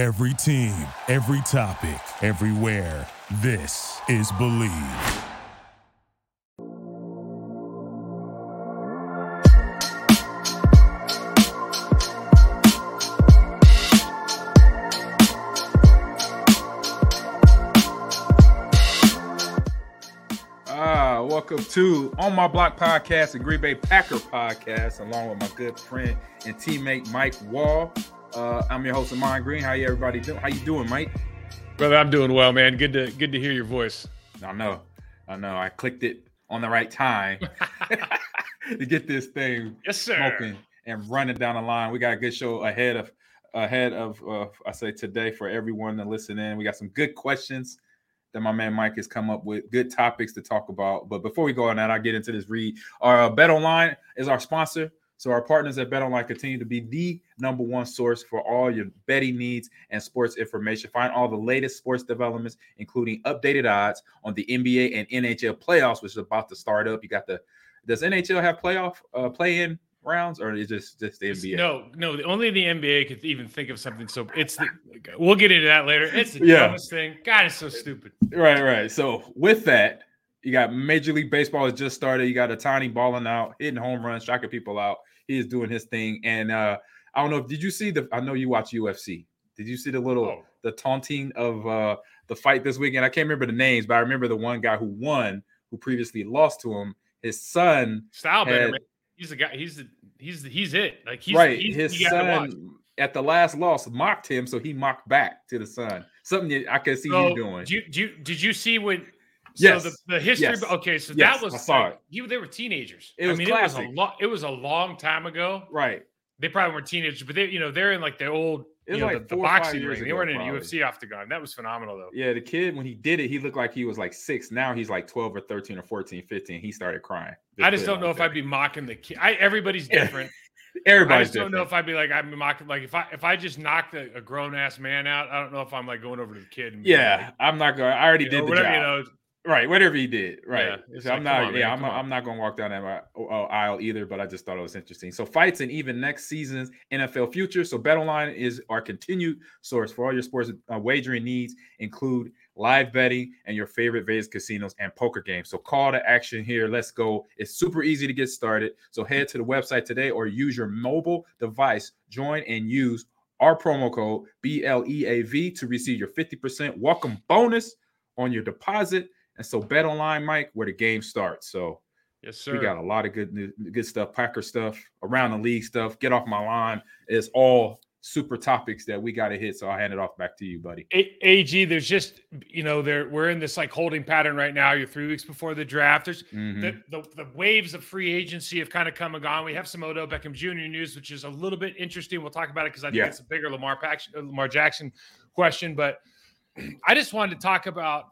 Every team, every topic, everywhere. This is Bleav. Ah, welcome to On My Block podcast and Green Bay Packer podcast, along with my good friend and teammate Mike Wall. Uh, I'm your host, Ahman Green. How you everybody doing? How you doing, Mike? Brother, I'm doing well, man. Good to good to hear your voice. I know, I know. I clicked it on the right time to get this thing Yes, sir. smoking and running down the line. We got a good show ahead of ahead of uh, I say today for everyone to listen in. We got some good questions that my man Mike has come up with, good topics to talk about. But before we go on that, I'll get into this read. Our uh, Bet Online is our sponsor. So our partners at Bet Online continue to be the number one source for all your betting needs and sports information. Find all the latest sports developments, including updated odds on the NBA and NHL playoffs, which is about to start up. You got the does NHL have playoff uh, play-in rounds, or is it just just the NBA? No, no. Only the NBA could even think of something. So it's the. We'll get into that later. It's the Yeah. dumbest thing. God, it's so stupid. Right, right. So with that, you got Major League Baseball has just started. You got Ohtani balling out, hitting home runs, striking people out. He is doing his thing. And uh I don't know if did you see the I know you watch UFC. Did you see the little Oh. the taunting of uh the fight this weekend? I can't remember the names, but I remember the one guy who won who previously lost to him. His son, Style better, man. He's the guy. He's the. He's the, he's it. Like he's right, He's, his son at the last loss mocked him, so he mocked back to the son. Something that I can see So, you doing. did you, did you did you see when? Yes. So the, the history. Yes. Okay, so Yes, that was I saw like, it. you. They were teenagers. It was I mean, classic. it was a long. It was a long time ago. right. They probably weren't teenagers, but they, you know, they're in like the old, you know, like the, the four or five boxing ring. They weren't in probably. UFC octagon. That was phenomenal, though. Yeah, the kid when he did it, he looked like he was like six. Now he's like 12 or 13 or 14, 15. He started crying. I just don't know if. I'd be mocking the kid. I, everybody's different. I Everybody's just don't know if I'd be like I'm mocking. Like if I if I just knocked a, a grown ass man out, I don't know if I'm like going over to the kid. Yeah, I'm not going. I already like, did know, the whatever job. you know. Right, whatever he did. Right. Yeah, So I'm not. on, yeah, man, I'm. Not. I'm not going to walk down that aisle either. But I just thought it was interesting. So fights and even next season's NFL future. So BetOnline is our continued source for all your sports uh, wagering needs, include live betting and your favorite Vegas casinos and poker games. So call to action here. Let's go. It's super easy to get started. So head to the website today or use your mobile device. Join and use our promo code BLEAV to receive your 50% welcome bonus on your deposit. And so bet online, Mike, where the game starts. So Yes, sir. we got a lot of good good stuff, Packer stuff, around the league stuff. Get off my line. It's all super topics that we got to hit. So I'll hand it off back to you, buddy. A- AG, there's just you know, there we're in this like holding pattern right now. You're three weeks before the draft. There's Mhm. the, the the waves of free agency have kind of come and gone. We have some Odell Beckham Jr. news, which is a little bit interesting. We'll talk about it because I think Yeah. it's a bigger Lamar Pax- uh, Lamar Jackson question. But I just wanted to talk about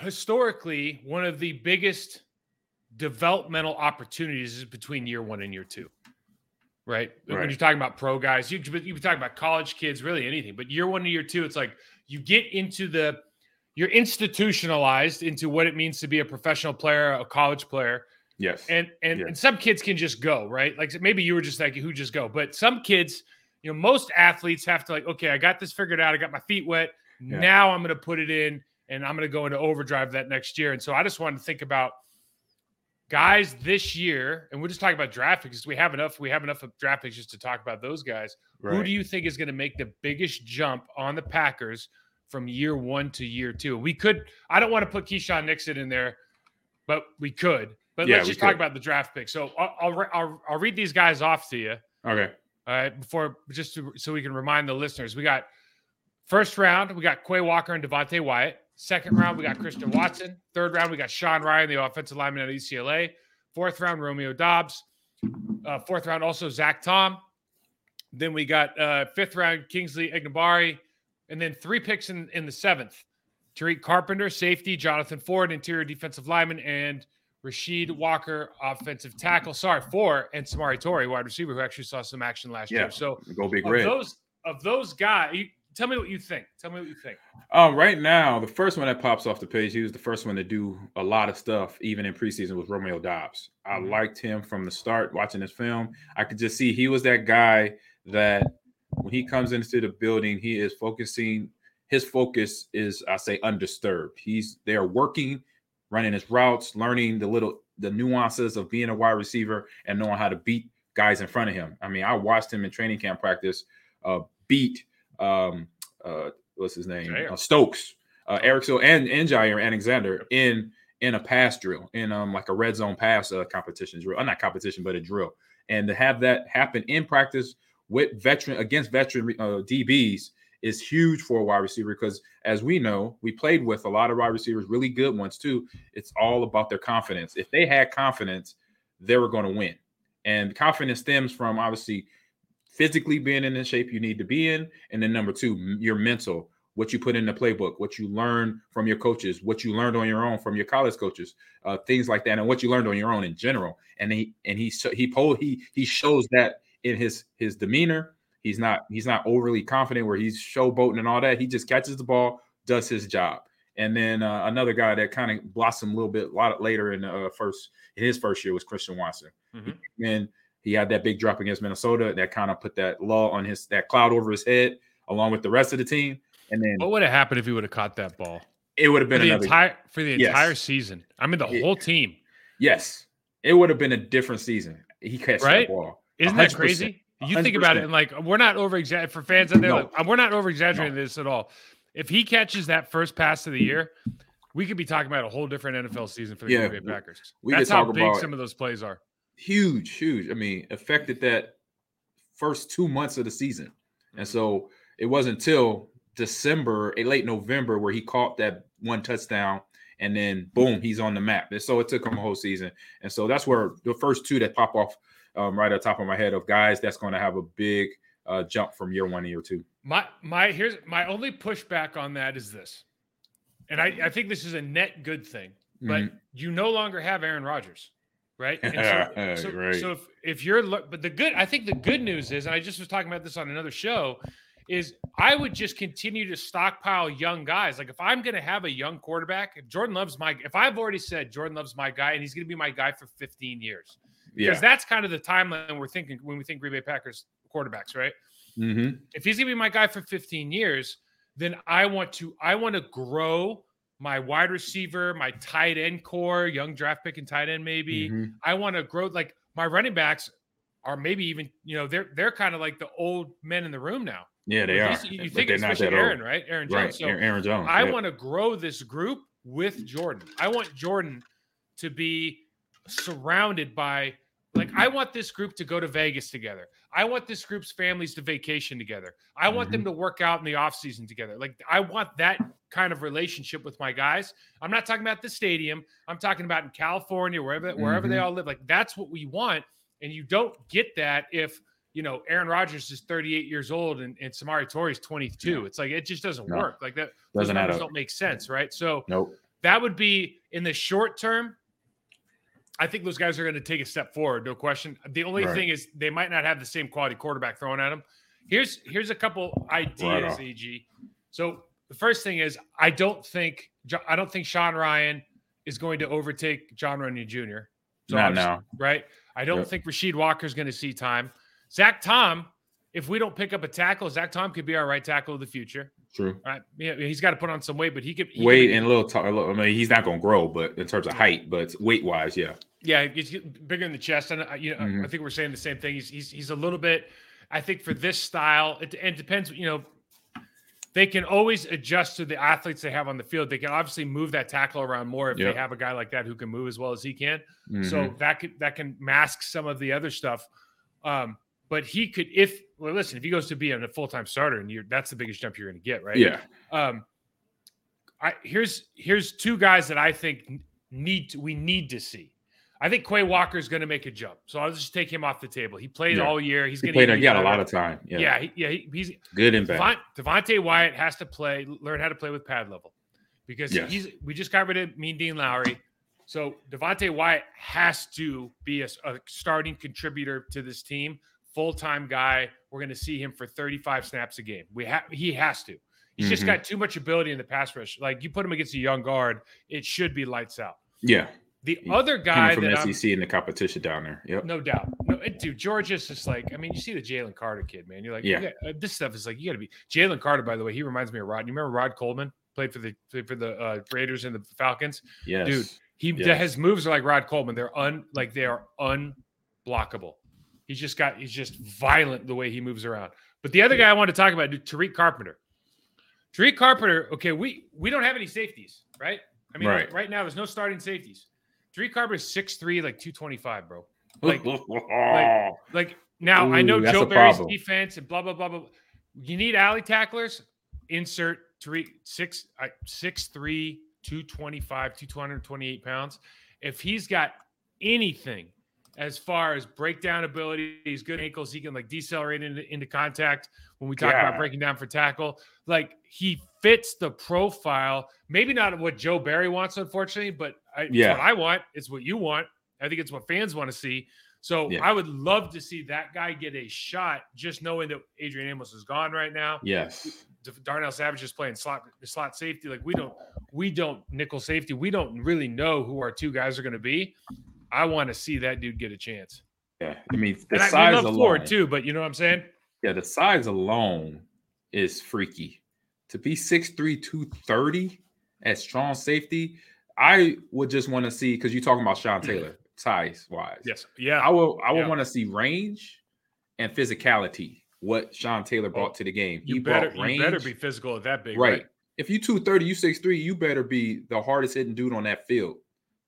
historically one of the biggest developmental opportunities is between year one and year two. Right? When you're talking about pro guys, you you be talking about college kids, really anything. But year one and year two, it's like you get into the you're institutionalized into what it means to be a professional player, a college player, yes. and and, Yeah. and some kids can just go right. Like maybe you were just like who just go, but some kids, you know, most athletes have to like, okay, I got this figured out. I got my feet wet. Yeah. Now I'm going to put it in, and I'm going to go into overdrive that next year. And so I just wanted to think about guys this year, and we're just talking about draft picks. We have enough. We have enough of draft picks just to talk about those guys. Who do you think is going to make the biggest jump on the Packers from year one to year two? We could. I don't want to put Keisean Nixon in there, but we could. But Yeah, let's just talk could. about the draft pick. So I'll, I'll I'll I'll read these guys off to you. okay. All right, before just to, so we can remind the listeners, we got first round, we got Quay Walker and Devonte Wyatt. Second round, we got Christian Watson. Third round, we got Sean Rhyan, the offensive lineman at UCLA. Fourth round, Romeo Doubs. Uh, fourth round, also Zach Tom. Then we got uh, fifth round, Kingsley Enagbare. And then three picks in, in the seventh. Tariq Carpenter, safety, Jonathan Ford, interior defensive lineman, and Rasheed Walker, offensive tackle. Sorry, four, and Samori Toure, wide receiver, who actually saw some action last Yeah. year. So Go big of red. those of those guys, tell me what you think. Tell me what you think. Um, right now, the first one that pops off the page, he was the first one to do a lot of stuff, even in preseason, was Romeo Doubs. I Mhm. liked him from the start watching this film. I could just see he was that guy that when he comes into the building, he is focusing. His focus is, I say, undisturbed. He's they are working, running his routes, learning the little the nuances of being a wide receiver and knowing how to beat guys in front of him. I mean, I watched him in training camp practice uh, beat um, uh, what's his name? Uh, Stokes, uh, Eric So and and Jaire Alexander in in a pass drill in um like a red zone pass uh, competition drill, uh, not competition but a drill, and to have that happen in practice with veteran against veteran uh, DBs is huge for a wide receiver because as we know, we played with a lot of wide receivers, really good ones too. It's all about their confidence. If they had confidence, they were going to win. And confidence stems from obviously physically being in the shape you need to be in, and then number two, your mental, what you put in the playbook, what you learn from your coaches, what you learned on your own from your college coaches, uh, things like that, and what you learned on your own in general. And he and he he he he shows that in his his demeanor. He's not he's not overly confident where he's showboating and all that. He just catches the ball, does his job. And then uh, another guy that kind of blossomed a little bit a lot later in the uh, first in his first year was Christian Watson. Mm-hmm. And he had that big drop against Minnesota that kind of put that law on his that cloud over his head along with the rest of the team. And then what would have happened if he would have caught that ball? It would have been for the another, entire for the yes. entire season. I mean, the whole team. Yes, it would have been a different season. He catch right? that ball. Isn't 100%. that crazy? You 100%. think about it, and like we're not over exaggerating for fans out there. No. Like, we're not over exaggerating no. this at all. If he catches that first pass of the year, we could be talking about a whole different NFL season for the yeah, Green Bay Packers. We That's how big some of those plays are. Huge, huge. I mean, affected that first two months of the season, mm-hmm. and so it wasn't until December, late November, where he caught that one touchdown, and then boom, he's on the map. And so it took him a whole season, and so that's where the first two that pop off um, right at the top of my head of guys that's going to have a big uh, jump from year one to year two. My my here's my only pushback on that is this, and I, I think this is a net good thing, but mm-hmm. you no longer have Aaron Rodgers, right? So, so, right. so, if if you're but the good I think the good news is, and I just was talking about this on another show, is I would just continue to stockpile young guys. Like if I'm going to have a young quarterback, if Jordan Love's my, if I've already said Jordan Love's my guy and he's going to be my guy for 15 years, because yeah. that's kind of the timeline we're thinking when we think Green Bay Packers quarterbacks, right? Mm-hmm. If he's gonna be my guy for 15 years, then I want to I want to grow my wide receiver, my tight end core, young draft pick and tight end maybe. Mm-hmm. I want to grow like my running backs are maybe even you know they're they're kind of like the old men in the room now. Yeah, they are. You, you think especially Aaron, old. right? Aaron Jones. Right. So Aaron Jones. I yep. want to grow this group with Jordan. I want Jordan to be surrounded by like I want this group to go to Vegas together. I want this group's families to vacation together. I want mm-hmm. them to work out in the off season together. Like I want that kind of relationship with my guys. I'm not talking about the stadium. I'm talking about in California, wherever wherever mm-hmm. they all live. Like that's what we want. And you don't get that if you know Aaron Rodgers is 38 years old and, and Samori Toure is 22. Yeah. It's like it just doesn't no. work. Like that doesn't those numbers don't make sense, right? So nope. that would be in the short term I think those guys are going to take a step forward, no question. The only right. thing is they might not have the same quality quarterback thrown at them. Here's here's a couple ideas, right AG. So the first thing is I don't think I don't think Sean Rhyan is going to overtake John Runyan Jr. So Not now, right? I don't yep. think Rasheed Walker is going to see time. Zach Tom, if we don't pick up a tackle, Zach Tom could be our right tackle of the future. True. Right. Yeah, he's got to put on some weight, but he could he weight could, and a little. I mean, he's not going to grow, but in terms of height, but weight wise, yeah. Yeah, he's bigger in the chest, and uh, you know, mm-hmm. I think we're saying the same thing. He's he's he's a little bit. I think for this style, it, and it depends. You know, they can always adjust to the athletes they have on the field. They can obviously move that tackle around more if yep. they have a guy like that who can move as well as he can. Mm-hmm. So that could that can mask some of the other stuff. Um, but he could, if well, listen, if he goes to be a full time starter, and you're that's the biggest jump you're going to get, right? Yeah. Um, I here's here's two guys that I think need to, we need to see. I think Quay Walker is going to make a jump, so I'll just take him off the table. He played yeah. all year. He's going to he got a lot of time. Yeah, yeah, he, yeah. He, he's good and bad. Devonte Wyatt has to play, learn how to play with pad level, because yes. he's. We just got rid of Mean Dean Lowry, so Devonte Wyatt has to be a, a starting contributor to this team, full time guy. We're going to see him for 35 snaps a game. We have he has to. He's mm-hmm. just got too much ability in the pass rush. Like you put him against a young guard, it should be lights out. Yeah. The He other guy from that the I'm, SEC in the competition down there. Yep. no doubt, no, and dude, Georgia's just like, I mean, you see the Jalen Carter kid, man. You're like, Yeah. you got- uh, this stuff is like, you got to be Jalen Carter. By the way, he reminds me of Rod. You remember Rod Coleman played for the played for the uh, Raiders and the Falcons. Yes. Dude, He Yes. his moves are like Rod Coleman. They're un like they are unblockable. He's just got he's just violent the way he moves around. But the other guy I want to talk about, Tariq Carpenter. Tariq Carpenter. Okay, we we don't have any safeties, right? I mean, Right. right, now there's no starting safeties. Tariq Carpenter's 6'3", like two twenty five, bro. like- like, Like now, I know Ooh, Joe Barry's problem. defense and blah blah blah blah. You need alley tacklers. Insert Tariq six I six three, two twenty five, two hundred twenty eight pounds. If he's got anything as far as breakdown ability, he's good ankles. He can like decelerate into, into contact. When we talk about breaking down for tackle, like he fits the profile. Maybe not what Joe Barry wants, unfortunately, but I, it's Yeah. what I want. It's what you want. I think it's what fans want to see. So Yeah. I would love to see that guy get a shot, just knowing that Adrian Amos is gone right now. yes. Darnell Savage is playing slot slot safety. Like we don't we don't nickel safety. We don't really know who our two guys are going to be. I want to see that dude get a chance. Yeah. I mean, the and I, size we love alone. Ford too, but you know what I'm saying? Yeah, the size alone is freaky. To be 6'3, 230 at strong safety, I would just want to see because you're talking about Sean mm. Taylor, size wise. Yes. Yeah. I will I would Yeah. want to see range and physicality, what Sean Taylor brought to the game. He you better brought range. you better be physical at that big, right. right? If you 230, you 6'3, you better be the hardest hitting dude on that field.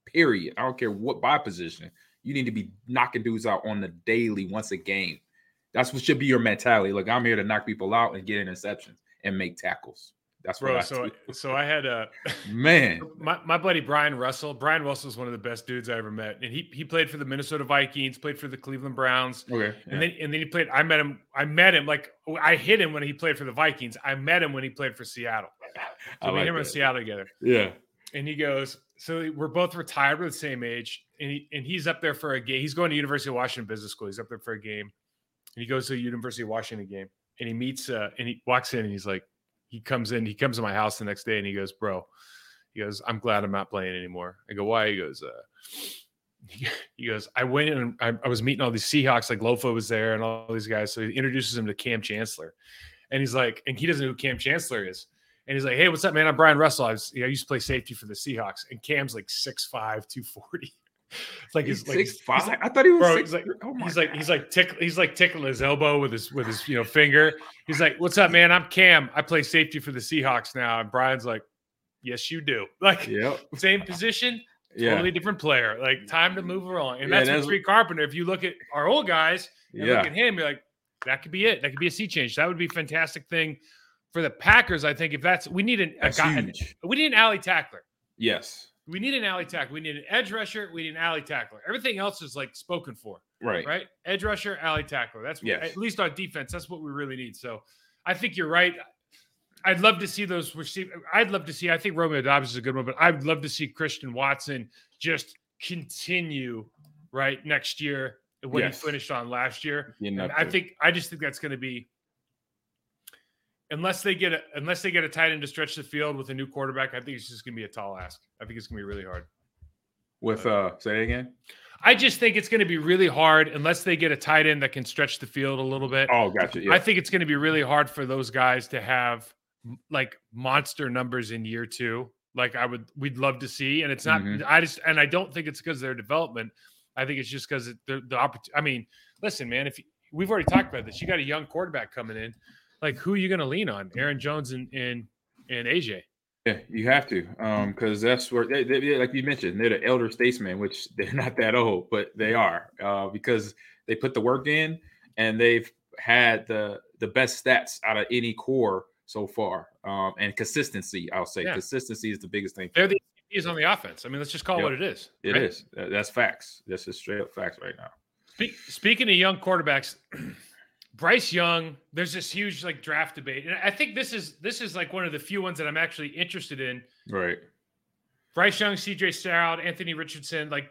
Period. I don't care what by position. You need to be knocking dudes out on the daily once a game. That's what should be your mentality. Like I'm here to knock people out and get interceptions and make tackles. That's what Bro, I so do. so I had a Man. my, my buddy Brian Russell. Brian Russell is one of the best dudes I ever met, and he he played for the Minnesota Vikings, played for the Cleveland Browns, Okay. and then and then he played. I met him. I met him like I hit him when he played for the Vikings. I met him when he played for Seattle. I So me like him in. Seattle together, Yeah. and he goes. So we're both retired. We're the same age, and he and he's up there for a game. He's going to University of Washington Business School. He's up there for a game, and he goes to a University of Washington game, and he meets uh and he walks in, and he's like, he comes in, he comes to my house the next day, and he goes, bro, he goes, I'm glad I'm not playing anymore. I go, why? He goes, uh, he, goes, I went in and I, I was meeting all these Seahawks, like Lofa was there and all these guys. So he introduces him to Kam Chancellor. And he's like, and he doesn't know who Kam Chancellor is. And he's like, hey, what's up, man? I'm Brian Russell. I, was, I used to play safety for the Seahawks. And Kam's like 6'5, 240. It's like He's his like six five. like- I thought he was bro, six. he's like oh he's like he's like tick, he's like tickling his elbow with his with his you know finger. He's like, "What's up, man? I'm Kam. I play safety for the Seahawks now." And Brian's like, "Yes, you do." Like Yep. same position, Yeah. totally different player. Like time to move along. And Yeah, that's that's- Tariq Carpenter. If you look at our old guys and Yeah. look at him, you're like, that could be it. That could be a sea change. That would be a fantastic thing for the Packers. I think if that's we need an, a guy, huge. we need an alley tackler. Yes. We need an alley tackler. We need an edge rusher. We need an alley tackler. Everything else is like spoken for Right. right? Edge rusher, alley tackler. That's Yes. at least on defense. That's what we really need. So I think you're right. I'd love to see those receive. I'd love to see. I think Romeo Doubs is a good one, but I'd love to see Christian Watson just continue right next year what Yes. he finished on last year. And I think I just think that's going to be unless they get a unless they get a tight end to stretch the field with a new quarterback. I think it's just going to be a tall ask. I think it's going to be really hard. with uh say it again. I just think it's going to be really hard unless they get a tight end that can stretch the field a little bit. Oh, gotcha. Yeah. I think it's going to be really hard for those guys to have like monster numbers in year two. Like I would, we'd love to see, and it's not. Mhm. I just, and I don't think it's because of their development. I think it's just because the the opportunity. I mean, listen, man, if you, we've already talked about this, you got a young quarterback coming in. Like, who are you going to lean on? Aaron Jones and and and AJ. Yeah, you have to, um, because that's where, they, they, like you mentioned, they're the elder statesmen, which they're not that old, but they are, uh, because they put the work in and they've had the the best stats out of any core so far, um, and consistency. I'll say Yeah. consistency is the biggest thing. They're the is on the offense. I mean, let's just call it what it is. It right? is. That's facts. That's just straight up facts right now. Speak, speaking of young quarterbacks, Bryce Young, there's this huge like draft debate, and I think this is this is like one of the few ones that I'm actually interested in. Right. Bryce Young, C.J. Stroud, Anthony Richardson, like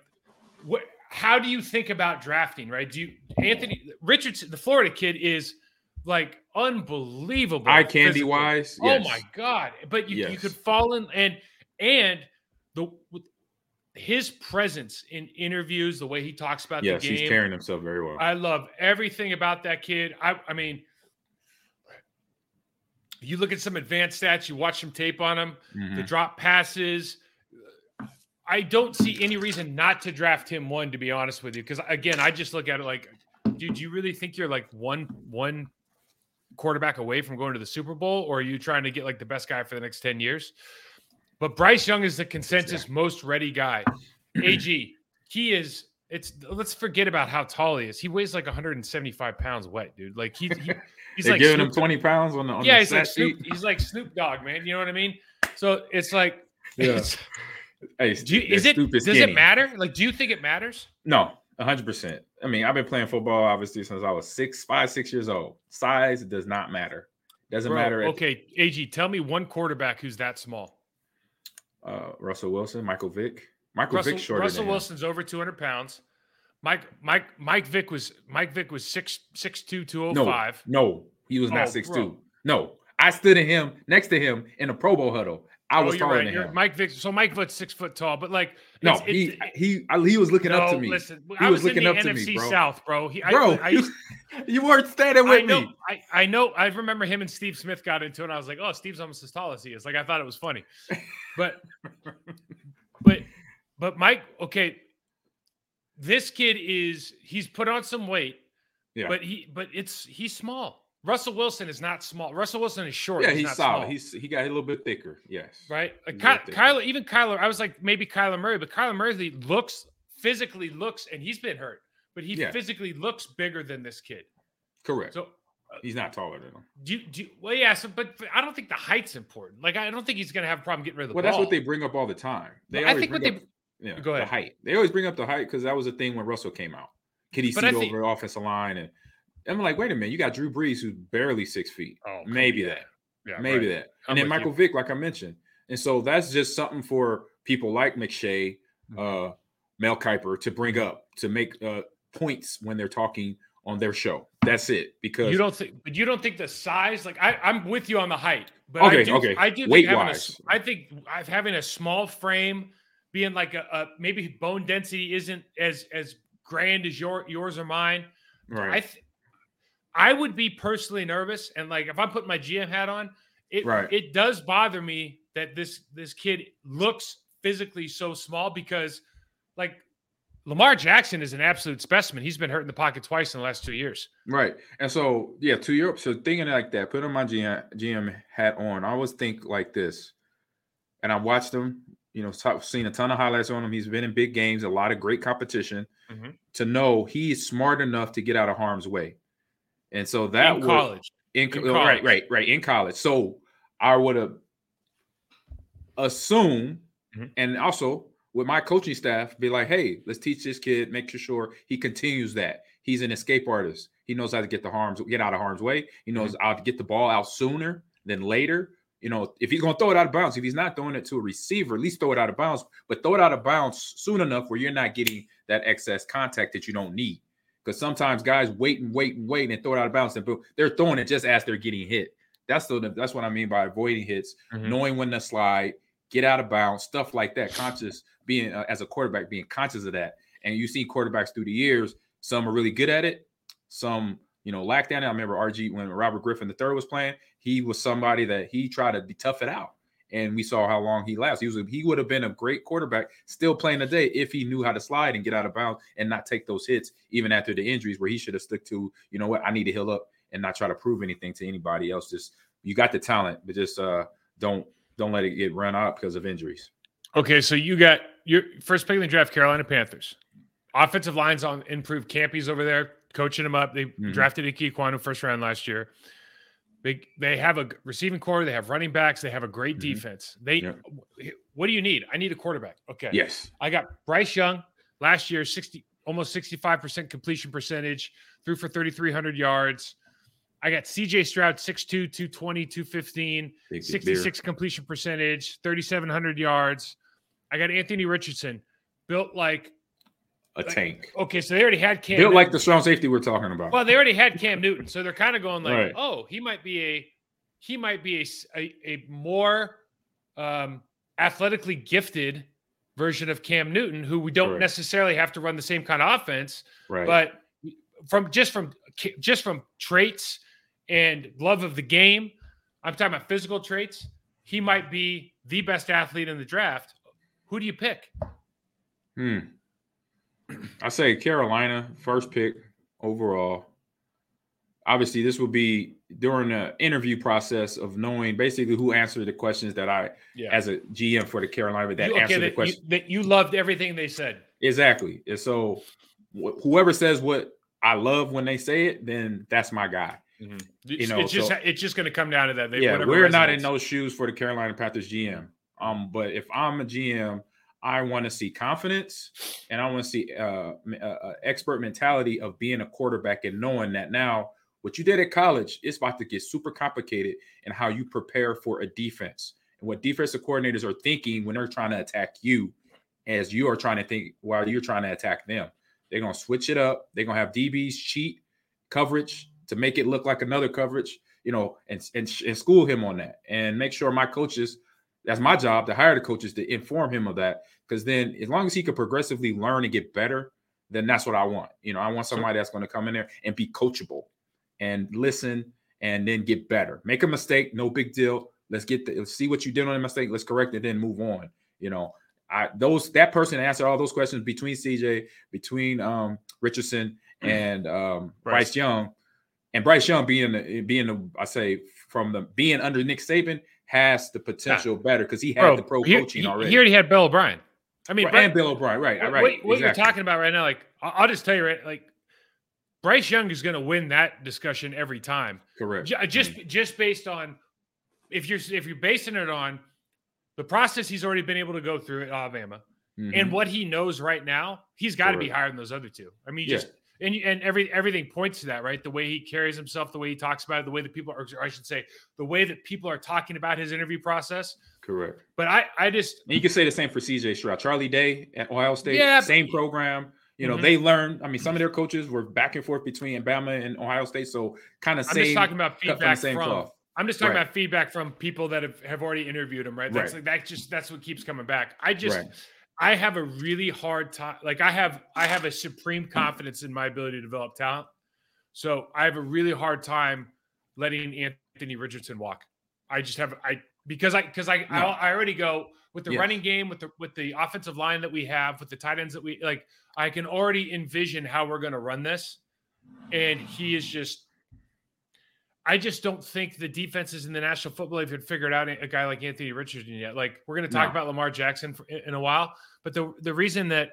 what? How do you think about drafting? Right? Do you Anthony Richardson, the Florida kid, is like unbelievable, Eye candy wise. Oh my god! But you, you could fall in and and the his presence in interviews, the way he talks about yes, the game, he's carrying himself very well. I love everything about that kid. I, I mean, you look at some advanced stats, you watch some tape on him, Mhm. the drop passes. I don't see any reason not to draft him one, to be honest with you. Because again, I just look at it like, dude, you really think you're like one one quarterback away from going to the Super Bowl, or are you trying to get like the best guy for the next 10 years? But Bryce Young is the consensus most ready guy. AG, he is. It's let's forget about how tall he is. He weighs like 175 pounds wet, dude. Like he, he he's They're like giving him Snoop- 20 pounds on the on yeah, the he's like Snoop, he's like Snoop Dogg, man. You know what I mean? So it's like, Yeah. it's, Hey, do you, that is it does skinny. it matter? Like, do you think it matters? No, hundred percent. I mean, I've been playing football obviously since I was six, five, six years old. Size does not matter. Doesn't Bro, matter. Okay, AG, tell me one quarterback who's that small. Uh, Russell Wilson, Michael Vick. Michael Russell, Vick shorter Russell. Wilson's over 200 pounds. Mike Mike Mike Vick was Mike Vick was six six two two oh No, no, he was not Oh, six bro. two. No, I stood in him next to him in a Pro Bowl huddle. I Oh, was taller right. than You're- him. Mike Vick. So Mike Vick's six foot tall, but like no, it's- he it's- he I- he was looking up to me, Listen, He I was was, in looking up to me, NFC bro. South, bro. He, bro. I, you, you weren't standing I with know, me. I, I know. I remember him and Steve Smith got into it. And I was like, oh, Steve's almost as tall as he is. Like I thought it was funny, but but but Mike, okay, this kid is he's put on some weight, Yeah. but he but it's he's small. Russell Wilson is not small. Russell Wilson is short. Yeah, he's not solid. small, He's he got a little bit thicker. Yes. right. Like Ky- Kyler, even Kyler, I was like maybe Kyler Murray, but Kyler Murray looks physically looks, and he's been hurt, but he Yeah. physically looks bigger than this kid. Correct. So uh, he's not taller than him. Do you, do you, well, yeah, so, but, but I don't think the height's important. Like, I don't think he's going to have a problem getting rid of the Well, ball. Well, that's what they bring up all the time. They I always think what they, up, Go the height. They always bring up the height because that was a thing when Russell came out. Could he But see I think- over the offensive line? And I'm like, wait a minute, you got Drew Brees who's barely six feet. oh, Maybe that. yeah, Maybe right. that. I'm And then Michael you. Vick, like I mentioned. And so that's just something for people like McShay, Mm-hmm. uh, Mel Kiper to bring up to make uh, points when they're talking on their show. That's it. Because You don't think, but you don't think the size, like, I, I'm with you on the height, but Okay, I do, okay. I do think Weight having a, wise. s- I think I've having a small frame, being like a, a maybe bone density isn't as as grand as your yours or mine. right. I th- I would be personally nervous, and like if I'm putting my GM hat on, it Right. it does bother me that this this kid looks physically so small because like Lamar Jackson is an absolute specimen. He's been hurt in the pocket twice in the last two years. Right. And so, yeah, to Europe. So thinking like that, putting my GM, GM hat on, I always think like this. And I watched him, you know, top, seen a ton of highlights on him. He's been in big games, a lot of great competition Mhm. to know he's smart enough to get out of harm's way. And so that in would- college. in, in co- right, right, right, in college. So I would have assumed, Mhm. and also with my coaching staff, be like, hey, let's teach this kid, make sure he continues that. He's an escape artist. He knows how to get the harms, get out of harm's way. He knows how to get the ball out sooner than later. You know, if he's going to throw it out of bounds, if he's not throwing it to a receiver, at least throw it out of bounds, but throw it out of bounds soon enough where you're not getting that excess contact that you don't need. Because sometimes guys wait and wait and wait and throw it out of bounds, and boom, they're throwing it just as they're getting hit. That's the that's what I mean by avoiding hits, Mhm. knowing when to slide, get out of bounds, stuff like that. Conscious being uh, as a quarterback, being conscious of that. And you see quarterbacks through the years, some are really good at it, some you know lack that. I remember RG when Robert Griffin III was playing, he was somebody that he tried to be tough it out. And we saw how long he lasts. He was a, he would have been a great quarterback still playing today if he knew how to slide and get out of bounds and not take those hits even after the injuries where he should have stuck to, you know what, I need to heal up and not try to prove anything to anybody else. Just you got the talent, but just uh don't don't let it get run out because of injuries. Okay, so you got your first pick in the draft, Carolina Panthers. Offensive lines on improved. Campy's over there coaching them up. They Mhm. drafted Ickey Ekwonu first round last year. Big. They have a receiving core. They have running backs. They have a great Mhm. defense. They. Yeah. What do you need? I need a quarterback. Okay. Yes. I got Bryce Young last year, 60 almost 65% completion percentage, threw for 3,300 yards. I got CJ Stroud, 6'2, 220, 215, Big, big 66 completion percentage, 3,700 yards. I got Anthony Richardson, built like, a tank. okay, so they already had Cam. Built like Newton. the strong safety we're talking about. well, they already had Cam Newton. So they're kind of going like, Right. oh, he might be a, he might be a a more um, athletically gifted version of Cam Newton, who we don't Correct. necessarily have to run the same kind of offense, Right. but from just from just from traits and love of the game, I'm talking about physical traits. He might be the best athlete in the draft. Who do you pick? Hmm. I say Carolina, first pick overall. Obviously, this will be during the interview process of knowing basically who answered the questions that I, Yeah. as a GM for the Carolina, that You- okay, answered the that, you, question. that you loved everything they said. Exactly. And so, wh- whoever says what I love when they say it, then that's my guy. It's, know, it's just so- it's just going to come down to that. They- yeah, we're not in resonates. those shoes for the Carolina Panthers GM. Um, but if I'm a GM, I want to see confidence and I want to see uh, uh, uh, expert mentality of being a quarterback and knowing that now what you did at college is about to get super complicated in how you prepare for a defense and what defensive coordinators are thinking when they're trying to attack you as you are trying to think while you're trying to attack them. They're going to switch it up. They're going to have DBs cheat coverage to make it look like another coverage, you know, and, and, and school him on that and make sure my coaches, that's my job to hire the coaches to inform him of that. Because then as long as he can progressively learn and get better, then that's what I want. You know, I want somebody that's going to come in there and be coachable and listen and then get better. Make a mistake, no big deal. Let's get the, let's see what you did on the mistake. Let's correct it, then move on. You know, I those that person answered all those questions between CJ, between um Richardson and um Bryce, Bryce. Young, and Bryce Young being the, being the I say from the being under Nick Saban has the potential better because he had the pro he, coaching he- already. He already had Bill O'Brien. I mean, Right, and Bill O'Brien, right? what, right. what, what you're talking about right now, like I'll just tell you, right, like Bryce Young is going to win that discussion every time. correct. Ju- Just Mhm. just based on if you're if you're basing it on the process he's already been able to go through at Alabama Mhm. and what he knows right now, he's got to be higher than those other two. I mean, Yeah. just and and every everything points to that, right? The way he carries himself, the way he talks about it, the way that people are, or I should say, the way that people are talking about his interview process. correct. But I I just And you can say the same for CJ Stroud. Charlie Day at Ohio State, Yeah, same but- program. You know, Mhm. they learned. I mean, some of their coaches were back and forth between Bama and Ohio State, so kind of I'm same. just talking about cut from the feedback same from. I'm just talking Right. about feedback from people that have, have already interviewed him, right? That's Right. like that just that's what keeps coming back. I just Right. I have a really hard time. Like I have I have a supreme confidence in my ability to develop talent. So I have a really hard time letting Anthony Richardson walk. I just have I because I because I I, No. I already go with the Yes. running game with the with the offensive line that we have with the tight ends that we like. I can already envision how we're going to run this, and he is just. I just don't think the defenses in the National Football League have figured out a guy like Anthony Richardson yet. Like we're going to talk No. about Lamar Jackson for, in a while, but the the reason that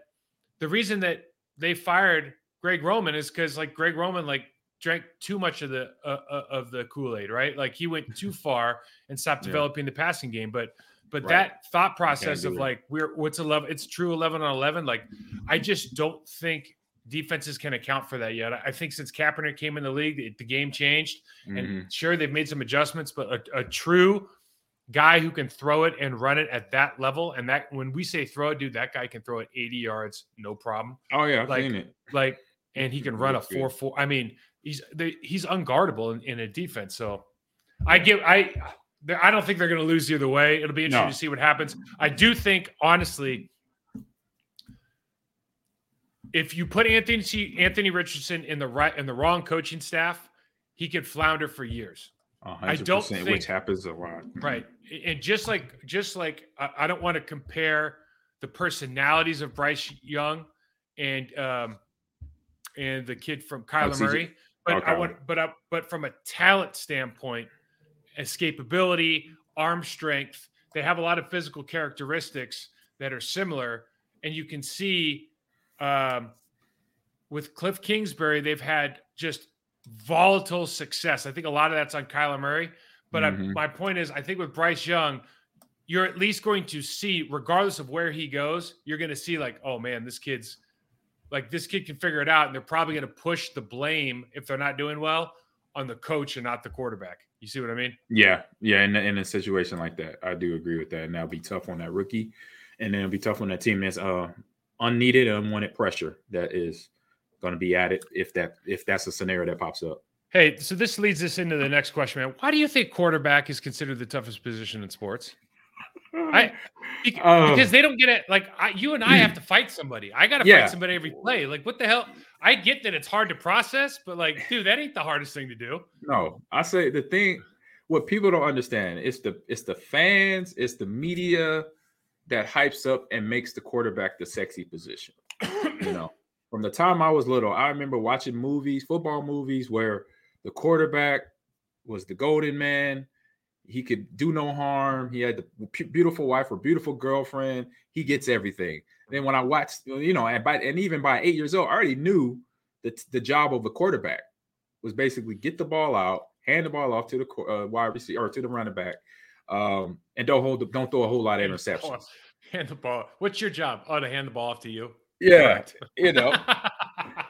the reason that they fired Greg Roman is because like Greg Roman like drank too much of the uh, uh, of the Kool Aid, right? Like he went too far and stopped Yeah. developing the passing game. But but Right. that thought process of it. like we're what's eleven? It's true eleven on eleven. Like I just don't think defenses can account for that yet. I think since Kaepernick came in the league, the, the game changed. Mhm. And sure, they've made some adjustments, but a, a true guy who can throw it and run it at that level, and that when we say throw it, dude, that guy can throw it 80 yards, no problem. Oh yeah, I've like- seen it. Like, and he can run a four four. I mean, he's they, he's unguardable in, in a defense. So I give I. I don't think they're going to lose either way. It'll be interesting No. to see what happens. I do think, honestly, if you put Anthony Anthony Richardson in the right in the wrong coaching staff, he could flounder for years. I don't think which happens a lot. Right. And just like just like I, I don't want to compare the personalities of Bryce Young and um and the kid from Kyler CJ Murray, but Oh, I want but I, but from a talent standpoint, escapability, arm strength, they have a lot of physical characteristics that are similar, and you can see um, with Kliff Kingsbury, they've had just volatile success. I think a lot of that's on Kyler Murray. But I, Mhm. my point is, I think with Bryce Young, you're at least going to see, regardless of where he goes, you're going to see like, oh man, this kid's like this kid can figure it out, and they're probably going to push the blame if they're not doing well on the coach and not the quarterback. You see what I mean? Yeah, yeah. In, in a situation like that, I do agree with that. And that'll be tough on that rookie, and then it'll be tough on that team that's uh unneeded, unwanted pressure that is going to be at it if that if that's a scenario that pops up. Hey, so this leads us into the next question, man. Why do you think quarterback is considered the toughest position in sports? I Um, because they don't get it. Like I, you and I have to fight somebody. I got to Yeah. fight somebody every play. Like what the hell? I get that it's hard to process, but like, dude, that ain't the hardest thing to do. No, I say the thing what people don't understand it's the it's the fans, it's the media that hypes up and makes the quarterback the sexy position. You know, from the time I was little, I remember watching movies, football movies where the quarterback was the golden man. He could do no harm. He had the beautiful wife or beautiful girlfriend. He gets everything. Then when I watched, you know, and by and even by eight years old, I already knew that the job of a quarterback was basically get the ball out, hand the ball off to the uh, wide receiver or to the running back, um, and don't hold the, don't throw a whole lot of Hand the ball- interceptions. Hand the ball. What's your job? Oh, to hand the ball off to you. Yeah, you know.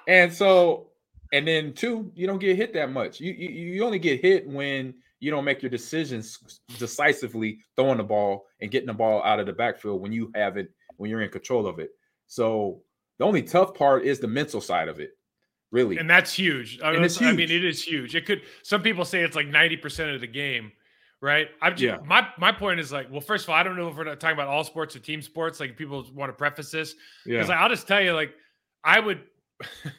And so, and then two, you don't get hit that much. You, you you only get hit when you don't make your decisions decisively throwing the ball and getting the ball out of the backfield when you have it when you're in control of it. So the only tough part is the mental side of it, really. and that's huge. I, And it's I mean, it is huge. It could. Some people say it's like ninety percent of the game, right? I'm just, Yeah. My my point is like, well, first of all, I don't know if we're not talking about all sports or team sports. Like people want to preface this because yeah, I'll just tell you, like, I would.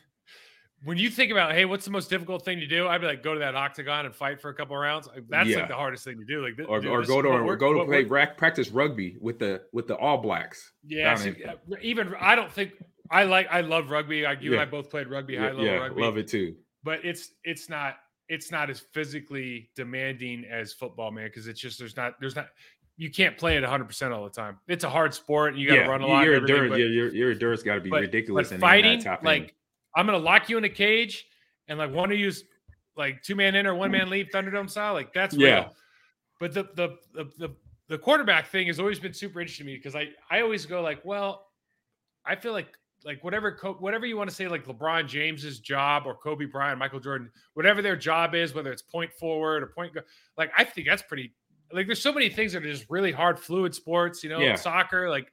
when you think about, hey, what's the most difficult thing to do? I'd be like, go to that octagon and fight for a couple rounds. Like, That's Yeah. like the hardest thing to do. Like, or, dude, or go to or go to play rack, practice rugby with the with the All Blacks. Yeah, so, even I don't think I like. I love rugby. Like you Yeah. and I both played rugby, high Yeah, level yeah, rugby. love it too. but it's it's not it's not as physically demanding as football, man. Because it's just there's not there's not you can't play it 100 percent all the time. It's a hard sport. You got to yeah, run a lot. Your endurance, but- your, endurance got to be but- ridiculous. But fighting, top end. like I'm gonna lock you in a cage and like one of you's like two man in or one man leave Thunderdome style. Like that's Yeah. real. But the the the the, the quarterback thing has always been super interesting to me because I I always go like, well, I feel like like whatever whatever you want to say like LeBron James's job or Kobe Bryant, Michael Jordan, whatever their job is, whether it's point forward or point, go- like I think that's pretty. Like there's so many things that are just really hard, fluid sports. You know, Yeah. soccer. Like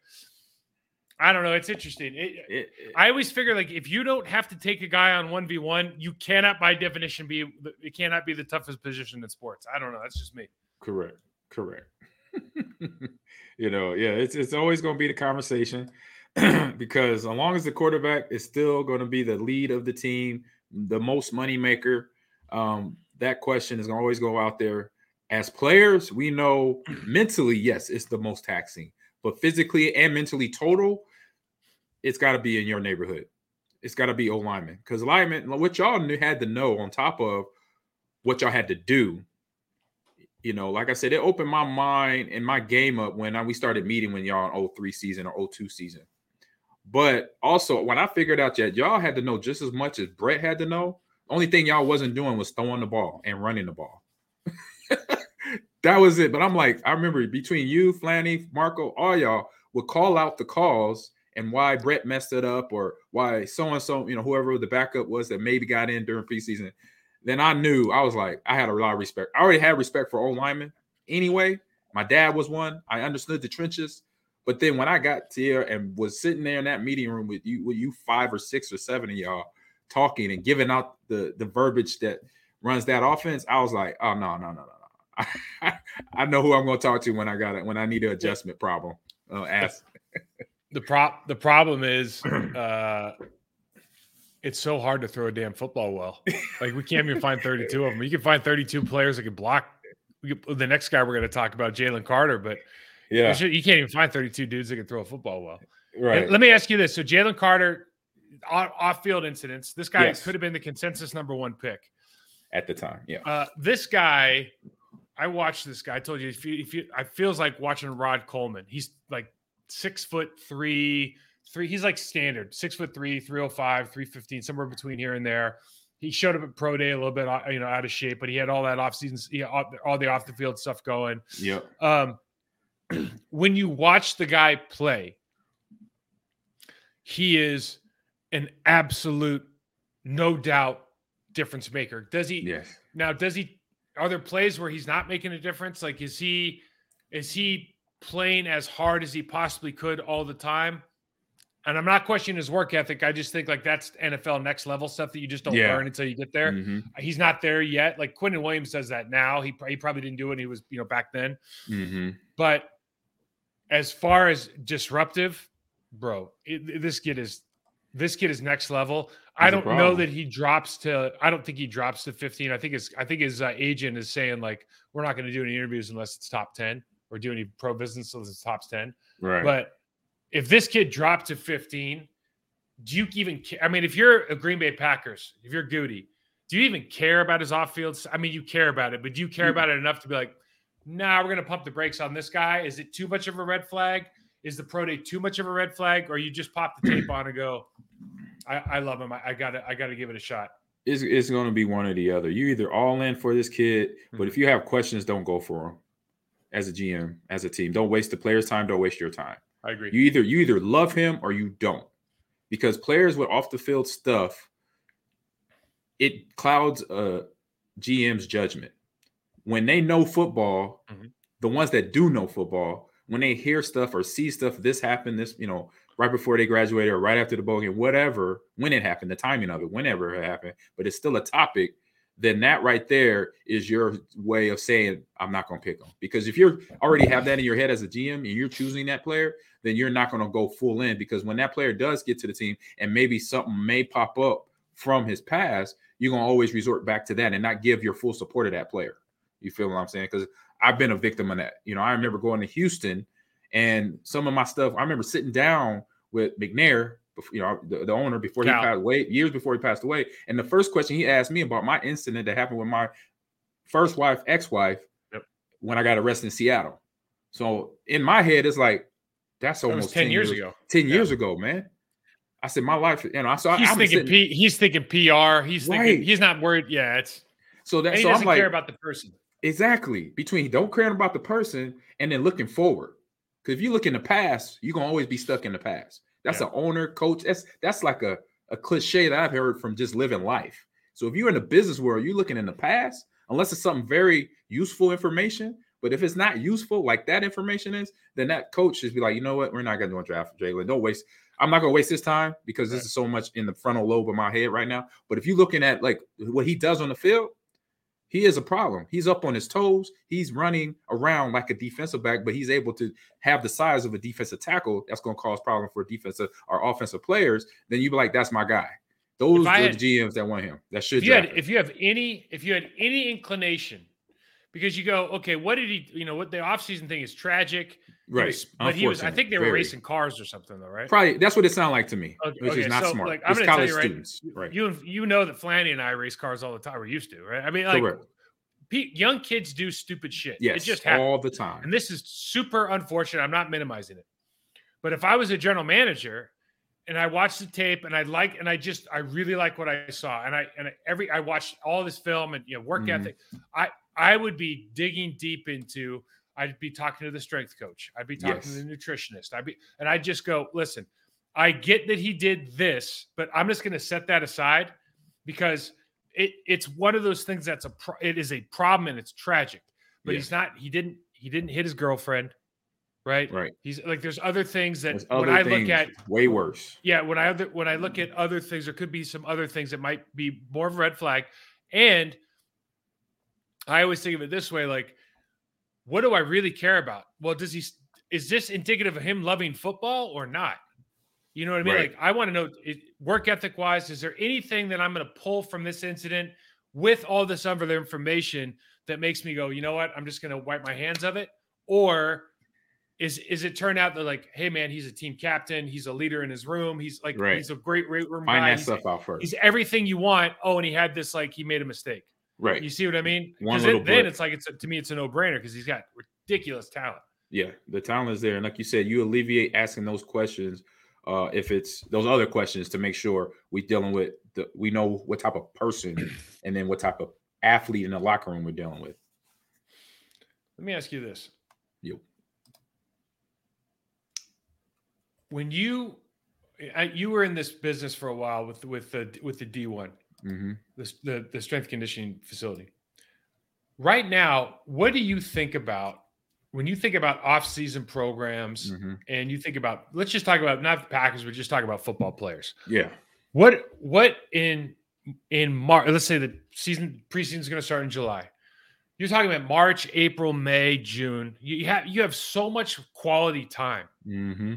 I don't know. It's interesting. It, It- it- I always figure like if you don't have to take a guy on one v one, you cannot by definition be it cannot be the toughest position in sports. I don't know. That's just me. Correct. Correct. you know, yeah, it's it's always going to be the conversation because as long as the quarterback is still going to be the lead of the team, the most money maker, um, that question is gonna always go out there. As players, we know mentally, yes, it's the most taxing, but physically and mentally total, it's got to be in your neighborhood. It's got to be O lineman because lineman, what y'all knew, had to know on top of what y'all had to do you know, like I said, it opened my mind and my game up when I, we started meeting when y'all in 03 season or 02 season. But also, when I figured out that y'all had to know just as much as Brett had to know, only thing y'all wasn't doing was throwing the ball and running the ball. that was it. But I'm like, I remember between you, Flanny, Marco, all y'all would call out the calls and why Brett messed it up or why so and so, you know, whoever the backup was that maybe got in during preseason then I knew I was like, I had a lot of respect. I already had respect for old linemen anyway. My dad was one. I understood the trenches. But then when I got here and was sitting there in that meeting room with you, with you five or six or seven of y'all talking and giving out the the verbiage that runs that offense, I was like, oh no, no, no, no, no. I, I know who I'm going to talk to when I got it when I need an adjustment problem. Uh, ask. The prop the problem is uh it's so hard to throw a damn football well. Like we can't even find 32 of them. You can find 32 players that can block. The next guy we're going to talk about, Jalen Carter, but Yeah, you, you can't even find 32 dudes that can throw a football well. right. Let me ask you this: So Jalen Carter, off field incidents. This guy Yes. could have been the consensus number one pick. At the time, yeah, Uh, this guy, I watched this guy. I told you, if you, if you, I feels like watching Rod Coleman. He's like six foot three, three. He's like standard, six foot three, 305, 315, somewhere between here and there. He showed up at pro day a little bit, uh, you know, out of shape, but he had all that off season, all the off the field stuff going. yep, Um, when you watch the guy play, he is an absolute, no doubt, difference maker. Does he yes. now? Does he? Are there plays where he's not making a difference? Like, is he? Is he playing as hard as he possibly could all the time? And I'm not questioning his work ethic. I just think like that's NFL next level stuff that you just don't Yeah. learn until you get there. Mhm, He's not there yet. Like Quinnen Williams says that now. He, he probably didn't do it. When he was you know back then mhm. but as far as disruptive, bro, it, this kid is this kid is next level. I don't know that he drops to. I don't think he drops to 15. I think his I think his uh, agent is saying like we're not going to do any interviews unless it's top 10 or do any pro business unless it's top 10. Right. But if this kid dropped to 15, do you even care? I mean, if you're a Green Bay Packers, if you're Gutey, do you even care about his off field? I mean, you care about it, but do you care about it enough to be like, nah, we're going to pump the brakes on this guy? Is it too much of a red flag? Is the pro day too much of a red flag? Or you just pop the tape on and go, I, I love him. I, got to, I got to give it a shot. It's, it's going to be one or the other. You either all in for this kid, mm-hmm. but if you have questions, don't go for him as a GM, as a team. Don't waste the player's time. Don't waste your time. I agree. You either you either love him or you don't, because players with off the field stuff, it clouds a GM's judgment. When they know football, mm-hmm. the ones that do know football, when they hear stuff or see stuff, this happened, this you know, right before they graduated or right after the bowl game, whatever, when it happened, the timing of it, whenever it happened, but it's still a topic then that right there is your way of saying I'm not going to pick them. Because if you already have that in your head as a GM and you're choosing that player, then you're not going to go full in. Because when that player does get to the team and maybe something may pop up from his past, you're going to always resort back to that and not give your full support of that player. You feel what I'm saying? Because I've been a victim of that. You know, I remember going to Houston and some of my stuff. I remember sitting down with McNair you know, the, the owner before Cal. he passed away, years before he passed away. And the first question he asked me about my incident that happened with my first wife, ex-wife, yep. when I got arrested in Seattle. So in my head, it's like that's almost that 10, 10, years, ago. 10 years ago, man. I said my life, you know, I saw he's I'm thinking P, he's thinking PR. He's right. thinking he's not worried. Yeah, it's so that he so doesn't I'm like, care about the person. Exactly. Between don't care about the person and then looking forward. Because if you look in the past, you're gonna always be stuck in the past. That's yeah. an owner, coach. That's that's like a, a cliche that I've heard from just living life. So if you're in the business world, you're looking in the past, unless it's something very useful information. But if it's not useful, like that information is, then that coach should be like, you know what, we're not gonna do a draft for Jalen. Don't waste. I'm not gonna waste this time because right. this is so much in the frontal lobe of my head right now. But if you're looking at like what he does on the field, he is a problem. He's up on his toes. He's running around like a defensive back, but he's able to have the size of a defensive tackle. That's going to cause problem for defensive or offensive players. Then you'd be like, that's my guy. Those are the GMs that want him. That should. If you, had, if you have any, if you had any inclination, because you go, okay, what did he? You know, what the offseason thing is tragic. Right. Was, but he was, I think they were Very. racing cars or something, though, right? Probably that's what it sounded like to me, okay, which okay, is not so, smart. Like, I'm to tell you, right, students. right? You you know that Flanny and I race cars all the time. We're used to, right? I mean, like young kids do stupid shit. Yes, it just happens. all the time. And this is super unfortunate. I'm not minimizing it, but if I was a general manager and I watched the tape and I like and I just I really like what I saw and I and every I watched all this film and you know work mm-hmm. ethic. I I would be digging deep into I'd be talking to the strength coach. I'd be talking yes. to the nutritionist. I'd be, and I'd just go, listen, I get that he did this, but I'm just going to set that aside because it, it's one of those things that's a, pro, it is a problem and it's tragic, but yeah. he's not, he didn't, he didn't hit his girlfriend. Right. Right. He's like, there's other things that when I look at way worse. Yeah. When I, other, when I look at other things, there could be some other things that might be more of a red flag. And I always think of it this way, like, what do I really care about? Well, does he is this indicative of him loving football or not? You know what I mean? Right. Like I want to know work ethic wise, is there anything that I'm going to pull from this incident with all this other information that makes me go, you know what? I'm just going to wipe my hands of it, or is is it turn out that like, hey man, he's a team captain, he's a leader in his room, he's like right. he's a great room Find guy. that he's, stuff out first. He's everything you want. Oh, and he had this like he made a mistake. Right. You see what I mean? Because then, then it's like it's a, to me it's a no brainer because he's got ridiculous talent. Yeah, the talent is there, and like you said, you alleviate asking those questions. Uh, if it's those other questions to make sure we're dealing with the we know what type of person and then what type of athlete in the locker room we're dealing with. Let me ask you this. You. When you you were in this business for a while with with the with the D one mm-hmm. the, the, the strength conditioning facility. Right now, what do you think about when you think about off-season programs mm-hmm. and you think about let's just talk about not the Packers, but just talk about football players. Yeah. What what in in March? Let's say the season preseason is going to start in July. You're talking about March, April, May, June. You have you have so much quality time. Mm-hmm.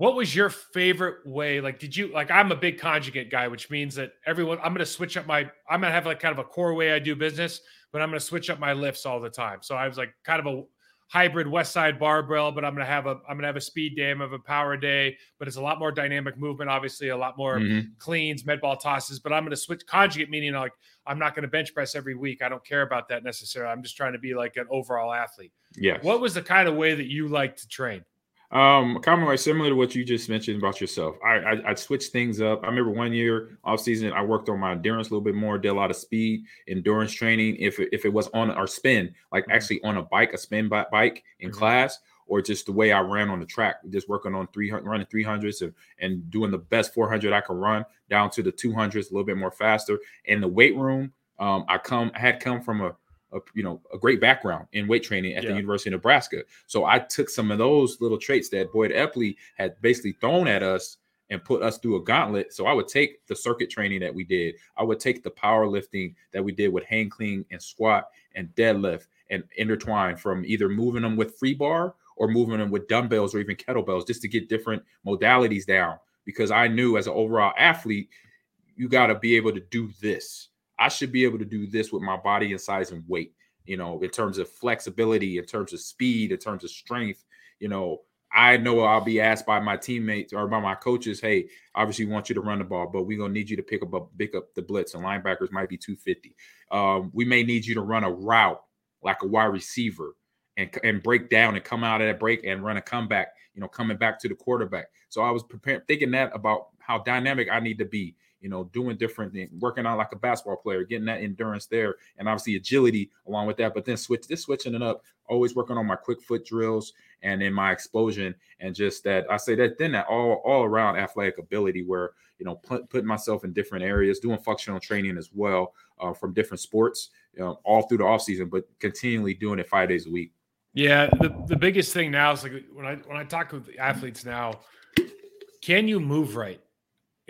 What was your favorite way? Like, did you like? I'm a big conjugate guy, which means that everyone. I'm going to switch up my. I'm going to have like kind of a core way I do business, but I'm going to switch up my lifts all the time. So I was like kind of a hybrid Westside Barbell, but I'm gonna have a I'm gonna have a speed day, I'm gonna have a power day, but it's a lot more dynamic movement, obviously a lot more Mhm. cleans, med ball tosses. But I'm gonna switch conjugate, meaning like I'm not gonna bench press every week. I don't care about that necessarily. I'm just trying to be like an overall athlete. Yeah. What was the kind of way that you like to train? Um, kind of like similar to what you just mentioned about yourself. I I, I switched things up. I remember one year off season, I worked on my endurance a little bit more, did a lot of speed endurance training. If it, if it was on or spin, like Mhm. actually on a bike, a spin bi- bike in Mhm. class, or just the way I ran on the track, just working on three hundred, running three hundreds and, and doing the best four hundred I could run down to the two hundreds a little bit more faster. In the weight room, um, I come I had come from a a, you know a great background in weight training at the University of Nebraska. So I took some of those little traits that Boyd Epley had basically thrown at us and put us through a gauntlet. So I would take the circuit training that we did. I would take the powerlifting that we did with hang clean and squat and deadlift and intertwine from either moving them with free bar or moving them with dumbbells or even kettlebells just to get different modalities down. Because I knew as an overall athlete, you got to be able to do this. I should be able to do this with my body and size and weight, you know, in terms of flexibility, in terms of speed, in terms of strength. You know, I know I'll be asked by my teammates or by my coaches, hey, obviously we want you to run the ball, but we're gonna need you to pick up a, pick up the blitz, and linebackers might be 250. Um, we may need you to run a route like a wide receiver and, and break down and come out of that break and run a comeback, you know, coming back to the quarterback. So I was preparing thinking that about how dynamic I need to be you know, doing different things, working out like a basketball player, getting that endurance there, and obviously agility along with that. But then switch this switching it up, always working on my quick foot drills and in my explosion, and just that I say that then that all all around athletic ability, where you know put, putting myself in different areas, doing functional training as well uh, from different sports, you know, all through the off season, but continually doing it five days a week. Yeah, the, the biggest thing now is like when I when I talk with athletes now, can you move right?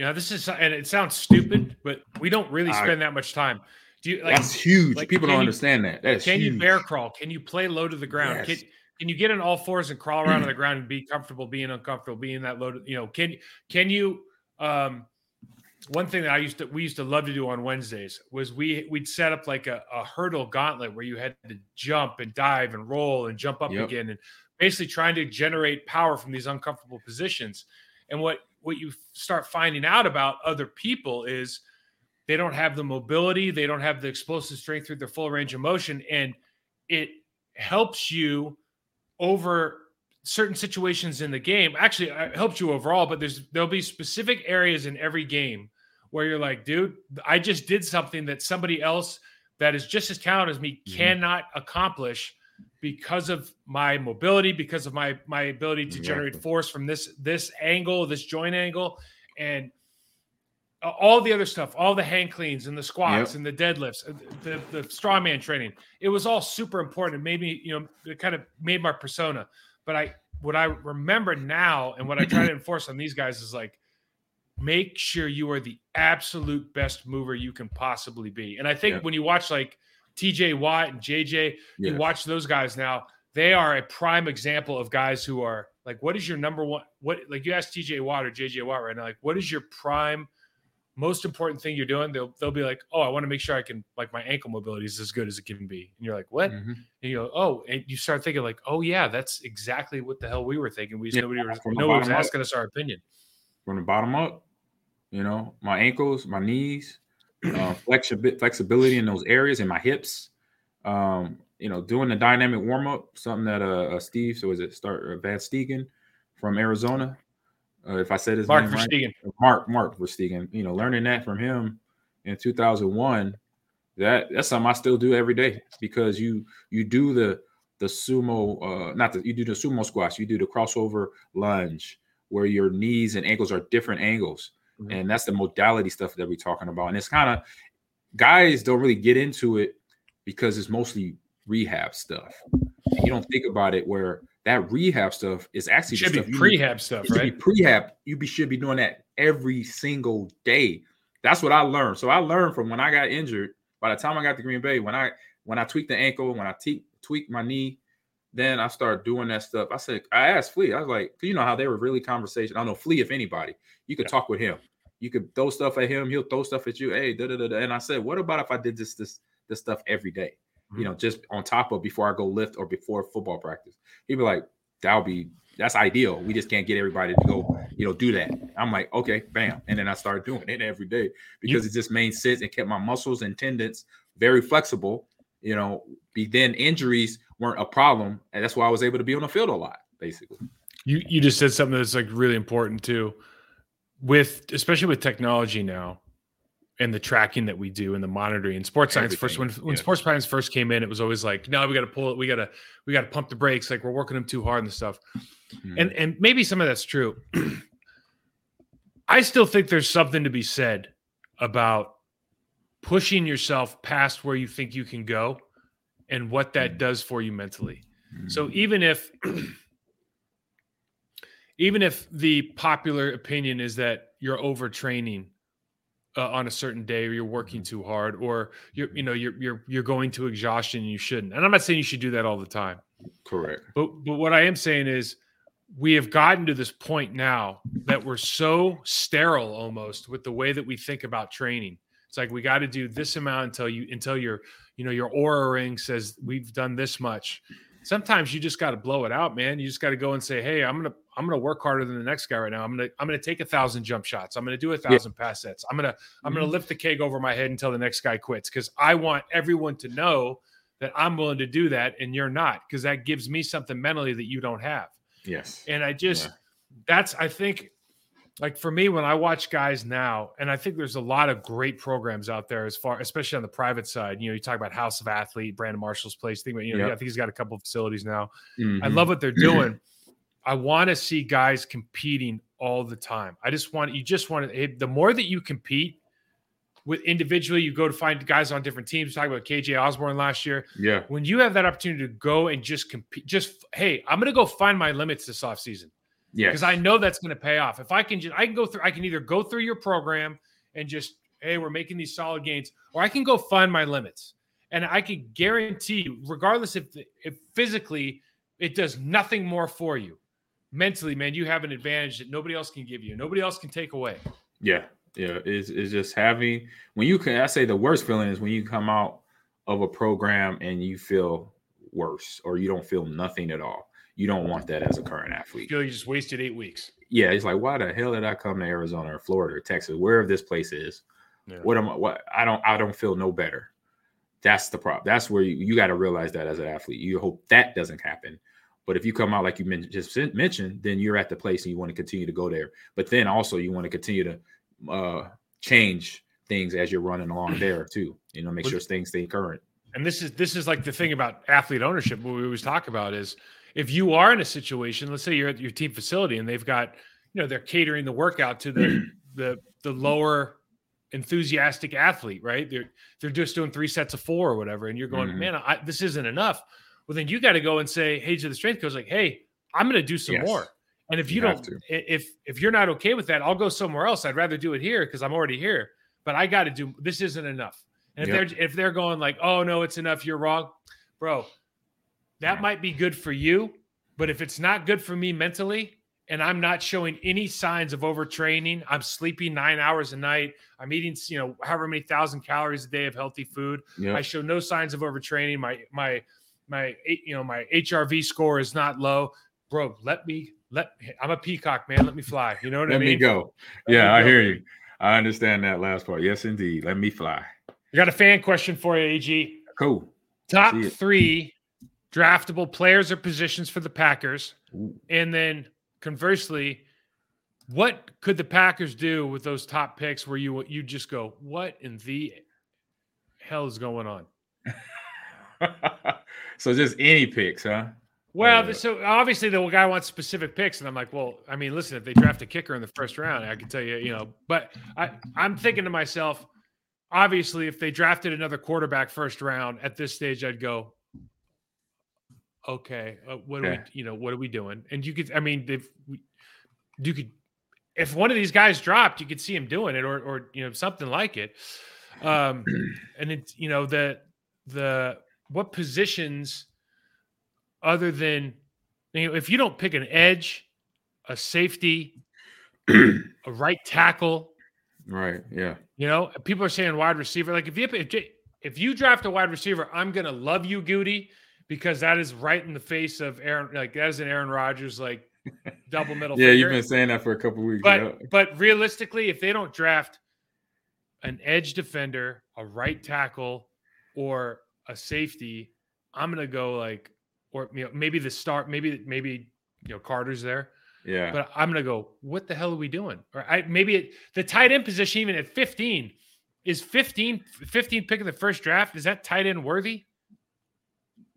You know, this is and it sounds stupid, but we don't really I- spend that much time. Do you like That's huge. like, People don't you- understand that. That is can huge. you bear crawl? Can you play low to the ground? Yes. Can can you get on all fours and crawl around on the ground and be comfortable being uncomfortable, being that low to, you know, can can you um one thing that I used to we used to love to do on Wednesdays was we we'd set up like a, a hurdle gauntlet where you had to jump and dive and roll and jump up Yep. again and basically trying to generate power from these uncomfortable positions. And what what you start finding out about other people is they don't have the mobility, they don't have the explosive strength through their full range of motion, and it helps you over certain situations in the game. Actually, it helps you overall, but there's there'll be specific areas in every game where you're like, dude, I just did something that somebody else that is just as talented as me Mhm. cannot accomplish because of my mobility, because of my my ability to generate force from this this angle, this joint angle, and all the other stuff, all the hand cleans and the squats Yep. and the deadlifts, uh, the the strongman training. It was all super important. It made me, you know, it kind of made my persona. But I what I remember now and what I try to enforce on these guys is like make sure you are the absolute best mover you can possibly be. And I think Yep. when you watch like TJ Watt and JJ, you watch those guys now, they are a prime example of guys who are like, what is your number one? What like you ask TJ Watt or JJ Watt right now, like, what is your prime most important thing you're doing? They'll they'll be like, oh, I want to make sure I can like my ankle mobility is as good as it can be. And you're like, what? Mhm. And you go, oh, and you start thinking like, oh yeah, that's exactly what the hell we were thinking. We just Yeah, nobody was nobody was bottom up. asking us our opinion. from the bottom up. You know, my ankles, my knees, uh, flexi- flexibility in those areas, in my hips. Um, you know, doing the dynamic warm up, something that uh, uh Steve, so is it start uh, Van Stegen from Arizona? Uh, if I said his Mark name right, Mark Mark Verstegen. You know, learning that from him in 2001, that that's something I still do every day because you you do the the sumo, uh, not that you do the sumo squats, you do the crossover lunge where your knees and ankles are different angles, Mhm. and that's the modality stuff that we're talking about. And it's kind of guys don't really get into it because it's mostly rehab stuff. And you don't think about it where that rehab stuff is actually Should be stuff you need- prehab stuff, right? be prehab. You be, should be doing that every single day. That's what I learned. So I learned from when I got injured. By the time I got to Green Bay, when I when I tweaked the ankle, when I te- tweaked my knee, then I started doing that stuff. I said, I asked Flea, I was like, you know how they were really conversation. I don't know Flea, if anybody, you could yeah. talk with him. You could throw stuff at him, he'll throw stuff at you. Hey, da, da, da, da. and I said, what about if I did this this this stuff every day? Mm-hmm. You know, just on top of before I go lift or before football practice. He'd be like, that'll be that's ideal. We just can't get everybody to go, you know, do that. I'm like, okay, bam. And then I started doing it every day because you, it just made sense and kept my muscles and tendons very flexible. You know, be then injuries weren't a problem. And that's why I was able to be on the field a lot, basically. You you just said something that's like really important too. With especially with technology now, and the tracking that we do and the monitoring. And sports science Everything. first when when yeah. sports science first came in, it was always like, no, we got to pull it, we got to we got to pump the brakes, like we're working them too hard and stuff. Mm-hmm. And and maybe some of that's true. I still think there's something to be said about pushing yourself past where you think you can go and what that mm-hmm. does for you mentally. Mm-hmm. So even if even if the popular opinion is that you're overtraining uh, on a certain day or you're working too hard or you're you know you're you're you're going to exhaustion and you shouldn't. And I'm not saying you should do that all the time. Correct. But but what I am saying is we have gotten to this point now that we're so sterile almost with the way that we think about training. It's like we got to do this amount until you until your you know your aura ring says we've done this much. Sometimes you just got to blow it out, man. You just got to go and say, "Hey, I'm gonna I'm gonna work harder than the next guy right now. I'm gonna I'm gonna take a thousand jump shots. I'm gonna do a thousand yeah. pass sets. I'm gonna I'm gonna mm-hmm. lift the keg over my head until the next guy quits because I want everyone to know that I'm willing to do that and you're not because that gives me something mentally that you don't have. Yes. And I just yeah. that's I think like for me when I watch guys now, and I think there's a lot of great programs out there as far, especially on the private side. You know, you talk about House of Athlete, Brandon Marshall's place. Think about, you know, yep. I think he's got a couple of facilities now. Mm-hmm. I love what they're doing. I want to see guys competing all the time. I just want you just want to the more that you compete with individually, you go to find guys on different teams. Talk about KJ Osborn last year. Yeah. When you have that opportunity to go and just compete, just hey, I'm gonna go find my limits this off season. Yeah. Because I know that's gonna pay off. If I can just I can go through, I can either go through your program and just, hey, we're making these solid gains, or I can go find my limits. And I can guarantee you, regardless if if physically it does nothing more for you mentally, man, you have an advantage that nobody else can give you. Nobody else can take away. Yeah. Yeah. It's, it's just having, when you can, I say the worst feeling is when you come out of a program and you feel worse or you don't feel nothing at all. You don't want that as a current athlete. You feel you just wasted eight weeks. Yeah. It's like, why the hell did I come to Arizona or Florida or Texas, wherever this place is? Yeah. What am I, what, I don't, I don't feel no better. That's the problem. That's where you, you got to realize that as an athlete. You hope that doesn't happen but if you come out like you mentioned just mentioned, then you're at the place and you want to continue to go there. But then also you want to continue to uh, change things as you're running along there too. You know, make sure things stay current. And this is this is like the thing about athlete ownership. What we always talk about is if you are in a situation, let's say you're at your team facility and they've got, you know, they're catering the workout to the the the lower enthusiastic athlete, right? They're they're just doing three sets of four or whatever, and you're going, mm-hmm. man, I, this isn't enough well then you got to go and say hey to the strength coach like hey i'm going to do some yes. more and if you, you don't if if you're not okay with that i'll go somewhere else i'd rather do it here because i'm already here but i got to do this isn't enough and if yep. they're if they're going like oh no it's enough you're wrong bro that yeah. might be good for you but if it's not good for me mentally and I'm not showing any signs of overtraining. I'm sleeping nine hours a night. I'm eating, you know, however many thousand calories a day of healthy food. Yep. I show no signs of overtraining. My my my you know my HRV score is not low, bro. Let me let I'm a peacock, man. Let me fly. You know what let I mean? Let me go. Let yeah, me I hear you. I understand that last part. Yes, indeed. Let me fly. I got a fan question for you, AG. Cool. Top three draftable players or positions for the Packers, and then conversely, what could the Packers do with those top picks where you you just go, what in the hell is going on? so just any picks, huh? Well, uh, so obviously the guy wants specific picks, and I'm like, well, I mean, listen, if they draft a kicker in the first round, I can tell you, you know, but I, I'm thinking to myself, obviously, if they drafted another quarterback first round at this stage, I'd go, okay, uh, what are we, you know, what are we doing? And you could, I mean, if you could, if one of these guys dropped, you could see him doing it, or, or you know, something like it. Um, and it's, you know, the the what positions other than you know, if you don't pick an edge, a safety, a right tackle, Right. Yeah. you know, people are saying wide receiver. Like if you if, if you draft a wide receiver, I'm gonna love you, Gutey, because that is right in the face of Aaron. Like that is an Aaron Rodgers like double middle. Yeah, finger. you've been saying that for a couple weeks. But yeah. but realistically, if they don't draft an edge defender, a right tackle, or a safety, I'm gonna go like, or you know, maybe the start, maybe maybe you know Carter's there, Yeah. but I'm gonna go. What the hell are we doing? Or I maybe it, the tight end position, even at 15, is 15 15 pick of the first draft. Is that tight end worthy?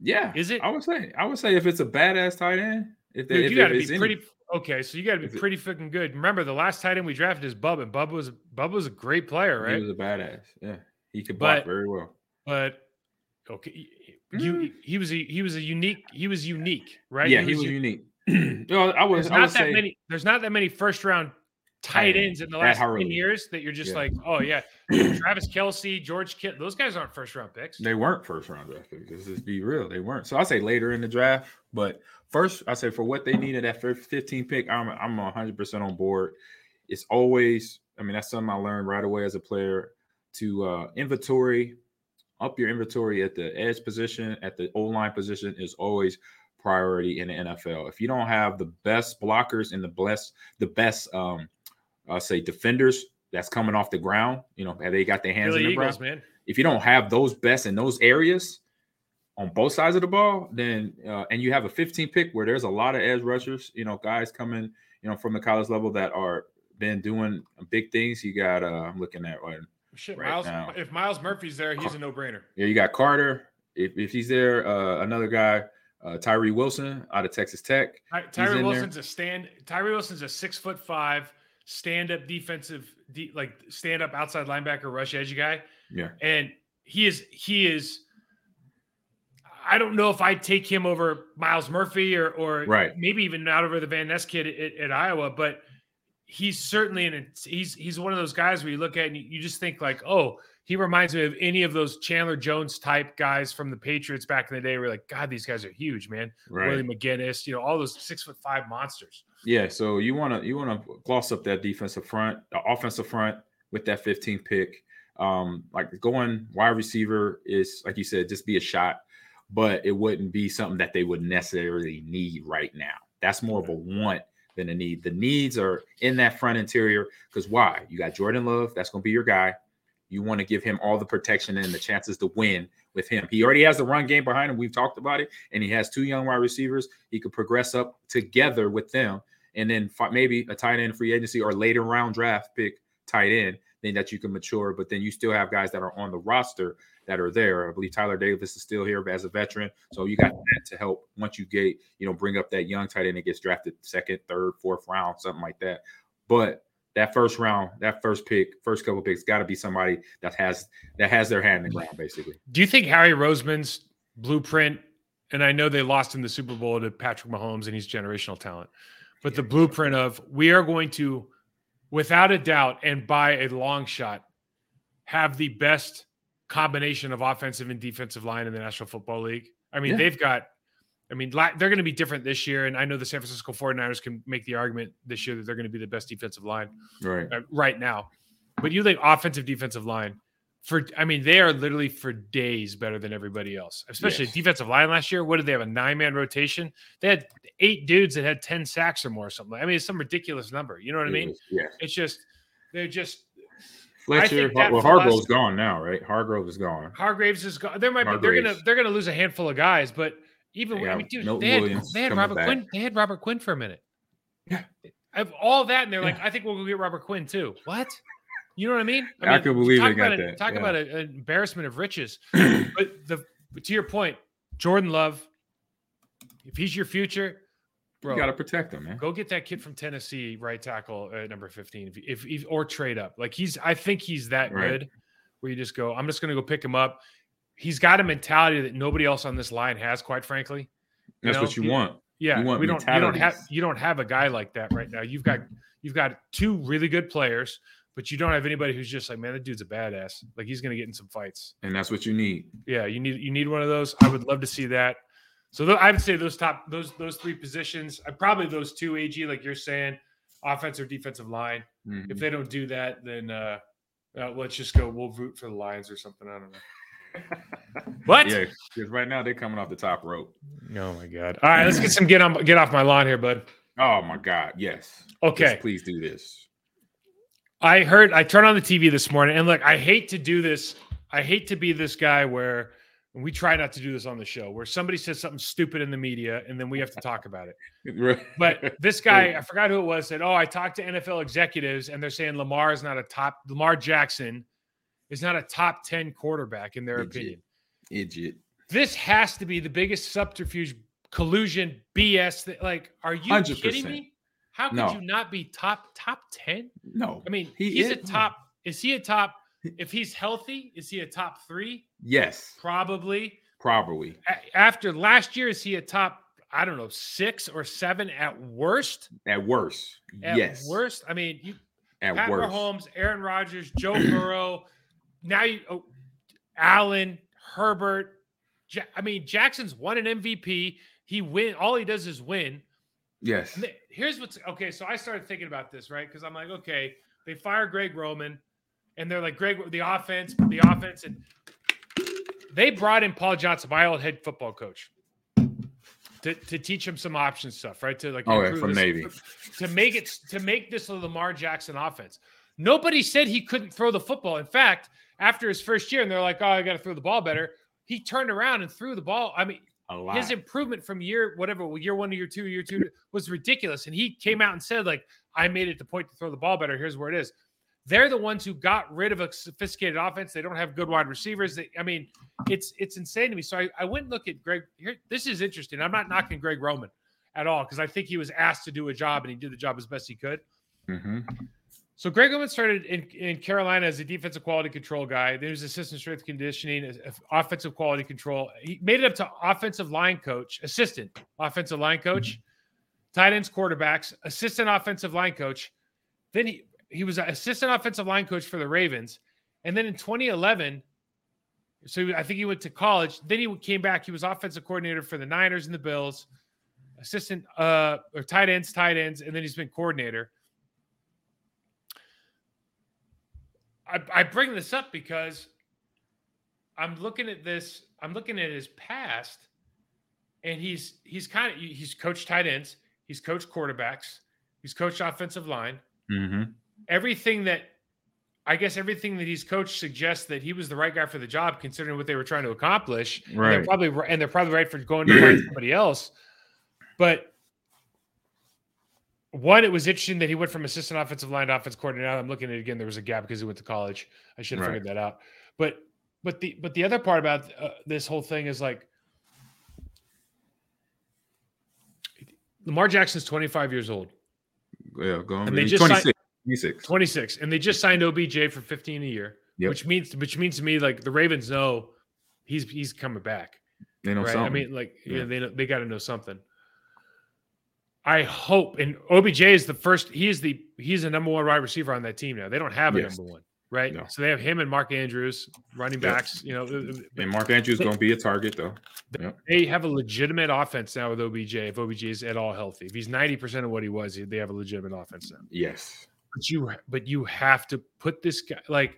Yeah. Is it? I would say. I would say if it's a badass tight end, if, they, Dude, if you got to be any- pretty okay. So you got to be it- pretty freaking good. Remember, the last tight end we drafted is Bubba, and Bubba was Bubba was a great player, right? He was a badass. Yeah. He could block But- very well. but okay, you he was a he was a unique he was unique, right? Mm. Yeah, he was u- unique. well, I was. There's I not that say many. There's not that many first round Tight ends in the last ten years that you're just Yeah. like, oh yeah, Travis Kelce, George Kittle, those guys aren't first round picks. they weren't first round draft picks. Let's just be real. They weren't. So I say later in the draft, but first I say for what they needed that first 15 pick, I'm I'm 100 percent on board. It's always. I mean, that's something I learned right away as a player to uh, inventory up your inventory at the edge position, at the O line position is always priority in the NFL. If you don't have the best blockers and the best the best um Say defenders that's coming off the ground, you know, have they got their hands Philly in the Eagles, ground? man. If you don't have those best in those areas on both sides of the ball, then uh, and you have a 15 pick where there's a lot of edge rushers, you know, guys coming, you know, from the college level that are been doing big things. You got uh I'm looking at one. Shit, Right Myles. now. If Myles Murphy's there, he's a no brainer. Yeah, you got Carter. If, if he's there, uh, another guy, uh, Tyree Wilson out of Texas Tech. Ty- Tyree there. Wilson's a stand. Tyree Wilson's a six foot five stand up defensive, de- like stand up outside linebacker, rush edge guy. Yeah. and he is he is I don't know if I'd take him over Myles Murphy or or Right. maybe even out over the Van Ness kid at, at Iowa, but he's certainly in he's he's one of those guys where you look at and you just think like, oh, he reminds me of any of those Chandler Jones type guys from the Patriots back in the day. Where like, God, these guys are huge, man. Willie McGinest, you know, all those six foot five monsters. Yeah. So you want to you want to gloss up that defensive front, the offensive front with that 15 pick. Um, like going wide receiver is like you said, just be a shot, but it wouldn't be something that they would necessarily need right now. That's more of a want than a need. The needs are in that front interior because why? You got Jordan Love, that's going to be your guy. You want to give him all the protection and the chances to win with him. He already has the run game behind him. We've talked about it, and he has two young wide receivers. He could progress up together with them, and then maybe a tight end free agency or later round draft pick tight end. Then that you can mature, but then you still have guys that are on the roster that are there. I believe Tyler Davis is still here as a veteran, so you got that to help once you get you know bring up that young tight end that gets drafted second, third, fourth round, something like that. But that first round, that first pick, first couple picks, got to be somebody that has that has their hand in the ground, basically. Do you think Harry Roseman's blueprint, and I know they lost in the Super Bowl to Patrick Mahomes and he's generational talent, but the blueprint of we are going to, without a doubt and by a long shot, have the best combination of offensive and defensive line in the National Football League. I mean, Yeah. they've got, I mean, they're going to be different this year. And I know the San Francisco 49ers can make the argument this year that they're going to be the best defensive line Right. uh, right now. But you think offensive defensive line for I mean they are literally for days better than everybody else. Especially Yes. defensive line last year. What did they have a nine man rotation? They had eight dudes that had 10 sacks or more or something. I mean it's some ridiculous number. You know what I mean? Yeah. It's just they're just Fletcher. Well, Hargrave's gone now, right? Hargrove is gone. Hargraves is gone. There might be they're gonna they're gonna lose a handful of guys, but even They I mean, dude, they had, they had Robert back. Quinn. They had Robert Quinn for a minute. Yeah. Of all that, and they're like, I think we'll go get Robert Quinn too. What? You know what I mean? I could believe they got a- that, Talk yeah. about a- an embarrassment of riches. but the but to your point, Jordan Love, if he's your future, bro, You got to protect him, man. go get that kid from Tennessee, right tackle at number fifteen, if, if, if or trade up. Like he's, I think he's that Right. good. Where you just go, I'm just going to go pick him up. He's got a mentality that nobody else on this line has, quite frankly. That's know, what you want. Yeah, You want we don't. You don't have. You don't have a guy like that right now. You've got. You've got two really good players. but you don't have anybody who's just like, man, that dude's a badass. Like he's gonna get in some fights. And that's what you need. Yeah, you need you need one of those. I would love to see that. So th- I would say those top those those three positions. I probably those two AG, like you're saying, offense or defensive line. Mhm. If they don't do that, then uh, uh let's just go. We'll root for the Lions or something. I don't know. What? Yeah, because right now they're coming off the top rope. Oh my god! All right, let's get some get on get off my lawn here, bud. Oh my God, yes. Okay. Yes, please do this. I heard I turned on the TV this morning, and look, I hate to do this. I hate to be this guy where and we try not to do this on the show, where somebody says something stupid in the media, and then we have to talk about it. But this guy, I forgot who it was, said, "Oh, I talked to NFL executives, and they're saying Lamar is not a top. Lamar Jackson is not a top ten quarterback in their Legit. opinion. idiot. This has to be the biggest subterfuge, collusion, BS. That like, are you 100%. kidding me? How could No. you not be top top ten? No. I mean, He he's a top. Is he a top? If he's healthy, is he a top three? Yes, Probably. probably. A- After last year, is he a top? I don't know, six or seven at worst. At worst. At yes. worst. I mean, you At Pat worst. Mahomes, Aaron Rodgers, Joe Burrow. Now you, oh, Allen, Herbert. Ja- I mean, Jackson's won an MVP. He win. All he does is win. Yes. Th- Here's what's okay. So I started thinking about this, right? Because I'm like, okay, they fire Greg Roman, and they're like, Greg, the offense, the offense, and they brought in Paul Johnson, my old head football coach, to, to teach him some option stuff, right? To like, Oh, yeah, from Navy. to make it to make this a Lamar Jackson offense. Nobody said he couldn't throw the football. In fact, after his first year, and they're like, "Oh, I got to throw the ball better," he turned around and threw the ball. I mean, his improvement from year whatever year one to year two, year two was ridiculous. And he came out and said, like, I made it the point to throw the ball better. Here's where it is. They're the ones who got rid of a sophisticated offense. They don't have good wide receivers. They, I mean, it's it's insane to me. So I, I went and looked at Greg. Here, this is interesting. I'm not knocking Greg Roman at all because I think he was asked to do a job and he did the job as best he could. hmm So Greg Roman started in, in Carolina as a defensive quality control guy. Then he was assistant strength conditioning, offensive quality control. He made it up to offensive line coach, assistant offensive line coach, tight ends, quarterbacks, assistant offensive line coach. Then he he was an assistant offensive line coach for the Ravens. And then in 2011, so I think he went to college. Then he came back. He was offensive coordinator for the Niners and the Bills, assistant uh or tight ends, tight ends, and then he's been coordinator. I, I bring this up because I'm looking at this. I'm looking at his past, and he's he's kind of he's coached tight ends, he's coached quarterbacks, he's coached offensive line. hmm Everything that I guess everything that he's coached suggests that he was the right guy for the job, considering what they were trying to accomplish. And they're Right. probably and they're probably right for going to find somebody else. But one, it was interesting that he went from assistant offensive line to offensive coordinator. Now I'm looking at it again. There was a gap because he went to college. I should have Right. figured that out. But but the but the other part about uh, this whole thing is like Lamar Jackson's 25 years old, Yeah, go on. And they just 26. 26. 26, and they just signed OBJ for 15 a year, Yep. which means which means to me like the Ravens know he's he's coming back. They know right? something. I mean, like Yeah. they know- they got to know something. I hope, and OBJ is the first. He is the he's the number one wide receiver on that team now. They don't have a Yes. number one, right? No. So they have him and Mark Andrews running Yep. backs. You know, and Mark Andrews going to be a target, though. they have a legitimate offense now with OBJ. If OBJ is at all healthy, if he's ninety percent of what he was, they have a legitimate offense now. Yes. But you, but you have to put this guy like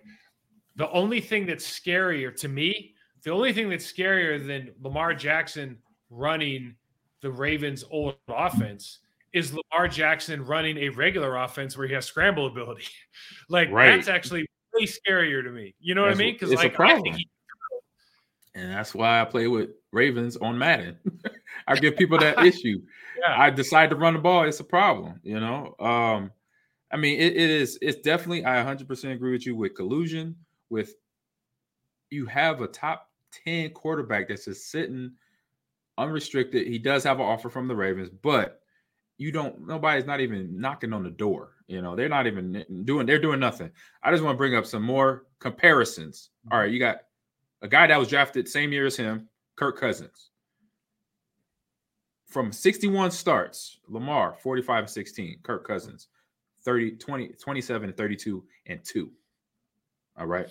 the only thing that's scarier to me. The only thing that's scarier than Lamar Jackson running the Ravens' old offense is Lamar Jackson running a regular offense where he has scramble ability. like Right. that's actually way scarier to me. You know what I mean? Because like I think he, And that's why I play with Ravens on Madden. I give people that issue. yeah, I decide to run the ball, it's a problem, you know. Um, I mean, it, it is it's definitely I 100% agree with you with collusion, with you have a top 10 quarterback that's just sitting unrestricted. He does have an offer from the Ravens, but you don't nobody's not even knocking on the door. You know, they're not even doing they're doing nothing. I just want to bring up some more comparisons. Mm-hmm. All right, you got a guy that was drafted same year as him, Kirk Cousins. From 61 starts, Lamar 45 and 16, Kirk Cousins 30, 20, 27, and 32, and two. All right.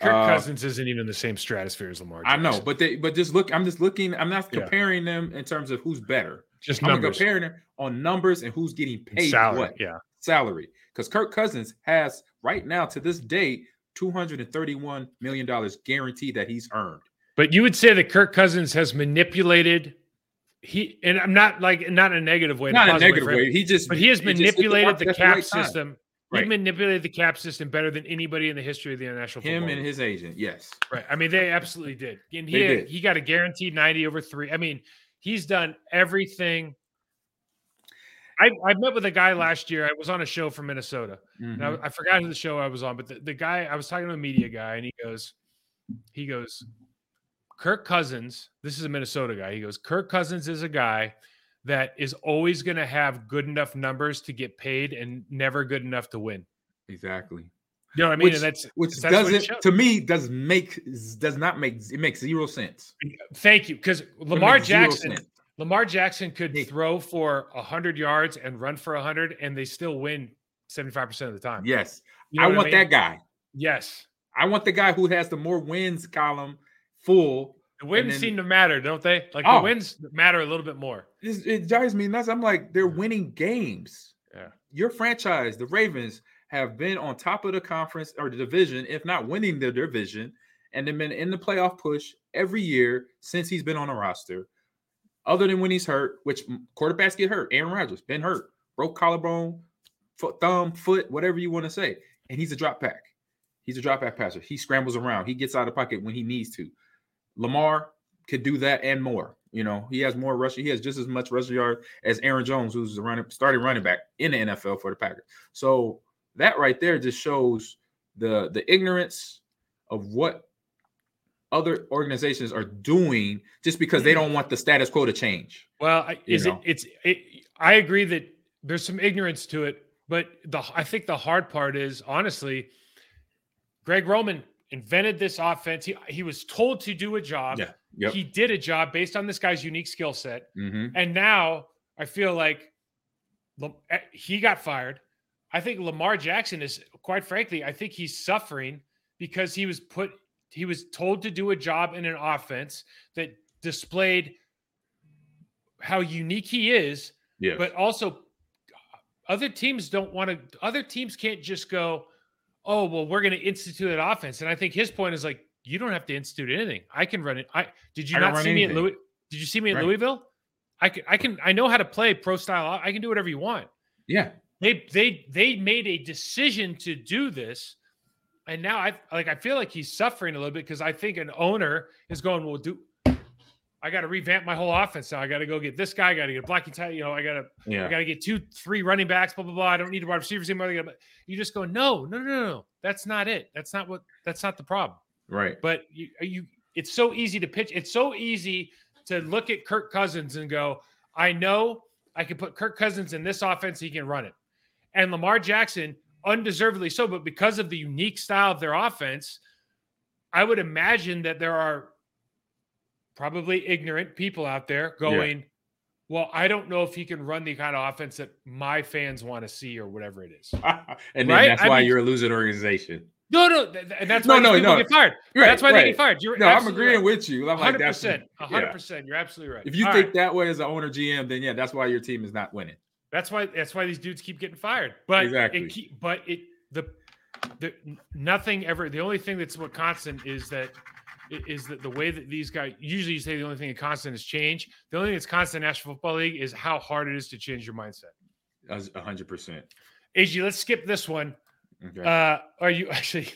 Kirk Uh, Cousins isn't even in the same stratosphere as Lamar. I know, but they but just look, I'm just looking, I'm not Yeah. comparing them in terms of who's better. just I'm numbers, comparing them on numbers and who's getting paid salary. what Yeah, salary. Because Kirk Cousins has right now to this day $231 million guaranteed that he's earned. but you would say that Kirk Cousins has manipulated. He and I'm not like not in a negative way, Not a negative way. He just but he has he manipulated mark the cap right system. Right. He manipulated the cap system better than anybody in the history of the National Him and his agent, yes. Right. I mean, they absolutely did. And he had- did. he got a guaranteed 90 over three. I mean, he's done everything. I, I met with a guy last year. I was on a show from Minnesota. And Mhm. I, I forgot who the show I was on, but the, the guy I was talking to a media guy, and he goes, he goes, Kirk Cousins. This is a Minnesota guy. He goes, Kirk Cousins is a guy that is always going to have good enough numbers to get paid and never good enough to win. Exactly. You know what I mean? Which- and that's Which that's doesn't to me does make does not make it makes zero sense. thank you because Lamar Jackson. Lamar Jackson could throw for 100 yards and run for 100, and they still win 75% of the time. Yes. You know I want mean? that guy. Yes. I want the guy who has the more wins column full. The wins then- seem to matter, don't they? Like Oh. the wins matter a little bit more. It, it drives me nuts. I'm like, they're winning games. Yeah. Your franchise, the Ravens, have been on top of the conference or the division, if not winning the division, and they've been in the playoff push every year since he's been on the roster. Other than when he's hurt, which quarterbacks get hurt. Aaron Rodgers been hurt, broke collarbone, foot, thumb, foot, whatever you want to say, and he's a drop back. He's a drop back passer. He scrambles around. He gets out of pocket when he needs to. Lamar could do that and more. You know, he has more rushing. He has just as much rushing yard as Aaron Jones, who's the running starting running back in the NFL for the Packers. So that right there just shows the the ignorance of what other organizations are doing just because they mm-hmm. don't want the status quo to change. Well, I- is it? It's. It, I agree that there's some ignorance to it, but the I think the hard part is honestly, Greg Roman invented this offense. He he was told to do a job. Yeah. Yep. He did a job based on this guy's unique skill set. hmm And now I feel like eh, he got fired. I think Lamar Jackson is, quite frankly, I think he's suffering because he was put, he was told to do a job in an offense that displayed how unique he is, Yeah. but also other teams don't want to, other teams can't just go, oh, well, we're going to institute an offense. And I think his point is like, you don't have to institute anything. I can run it. I did you I not see me at anything. Louis? Did you see me at Right. Louisville? I can, I can, I know how to play pro style. I can do whatever you want. yeah. They, they, they made a decision to do this, and now I like. I feel like he's suffering a little bit because I think an owner is going, "Well, do I got to revamp my whole offense now? I got to go get this guy. I got to get a blocking tight. You know, I got to, yeah. I got to get two, three running backs. Blah blah blah. I don't need to wide receivers anymore. Gotta- You just go, no, no, no, no, no. That's not it. That's not what. That's not the problem. Right. But you, you, it's so easy to pitch. It's so easy to look at Kirk Cousins and go, I know I can put Kirk Cousins in this offense. He can run it. And Lamar Jackson, undeservedly so, but because of the unique style of their offense, I would imagine that there are probably ignorant people out there going, well, I don't know if he can run the kind of offense that my fans want to see or whatever it is. and then Right? that's I why mean- you're a losing organization. No, no, th- and that's No, why no, people no. get fired. Right, that's why they get fired. You're No, I'm agreeing right. with you. I'm hundred that's percent, yeah. hundred percent. You're absolutely right. If you All think right. that way as an owner GM, then yeah, that's why your team is not winning. that's why that's why these dudes keep getting fired. But Exactly. it keep, but it the the nothing ever. The only thing that's what constant is that is that the way that these guys usually you say the only thing that constant is change. The only thing that's constant in National Football League is how hard it is to change your mindset. Hundred percent. AG, let's skip this one. Okay. Uh, are you actually?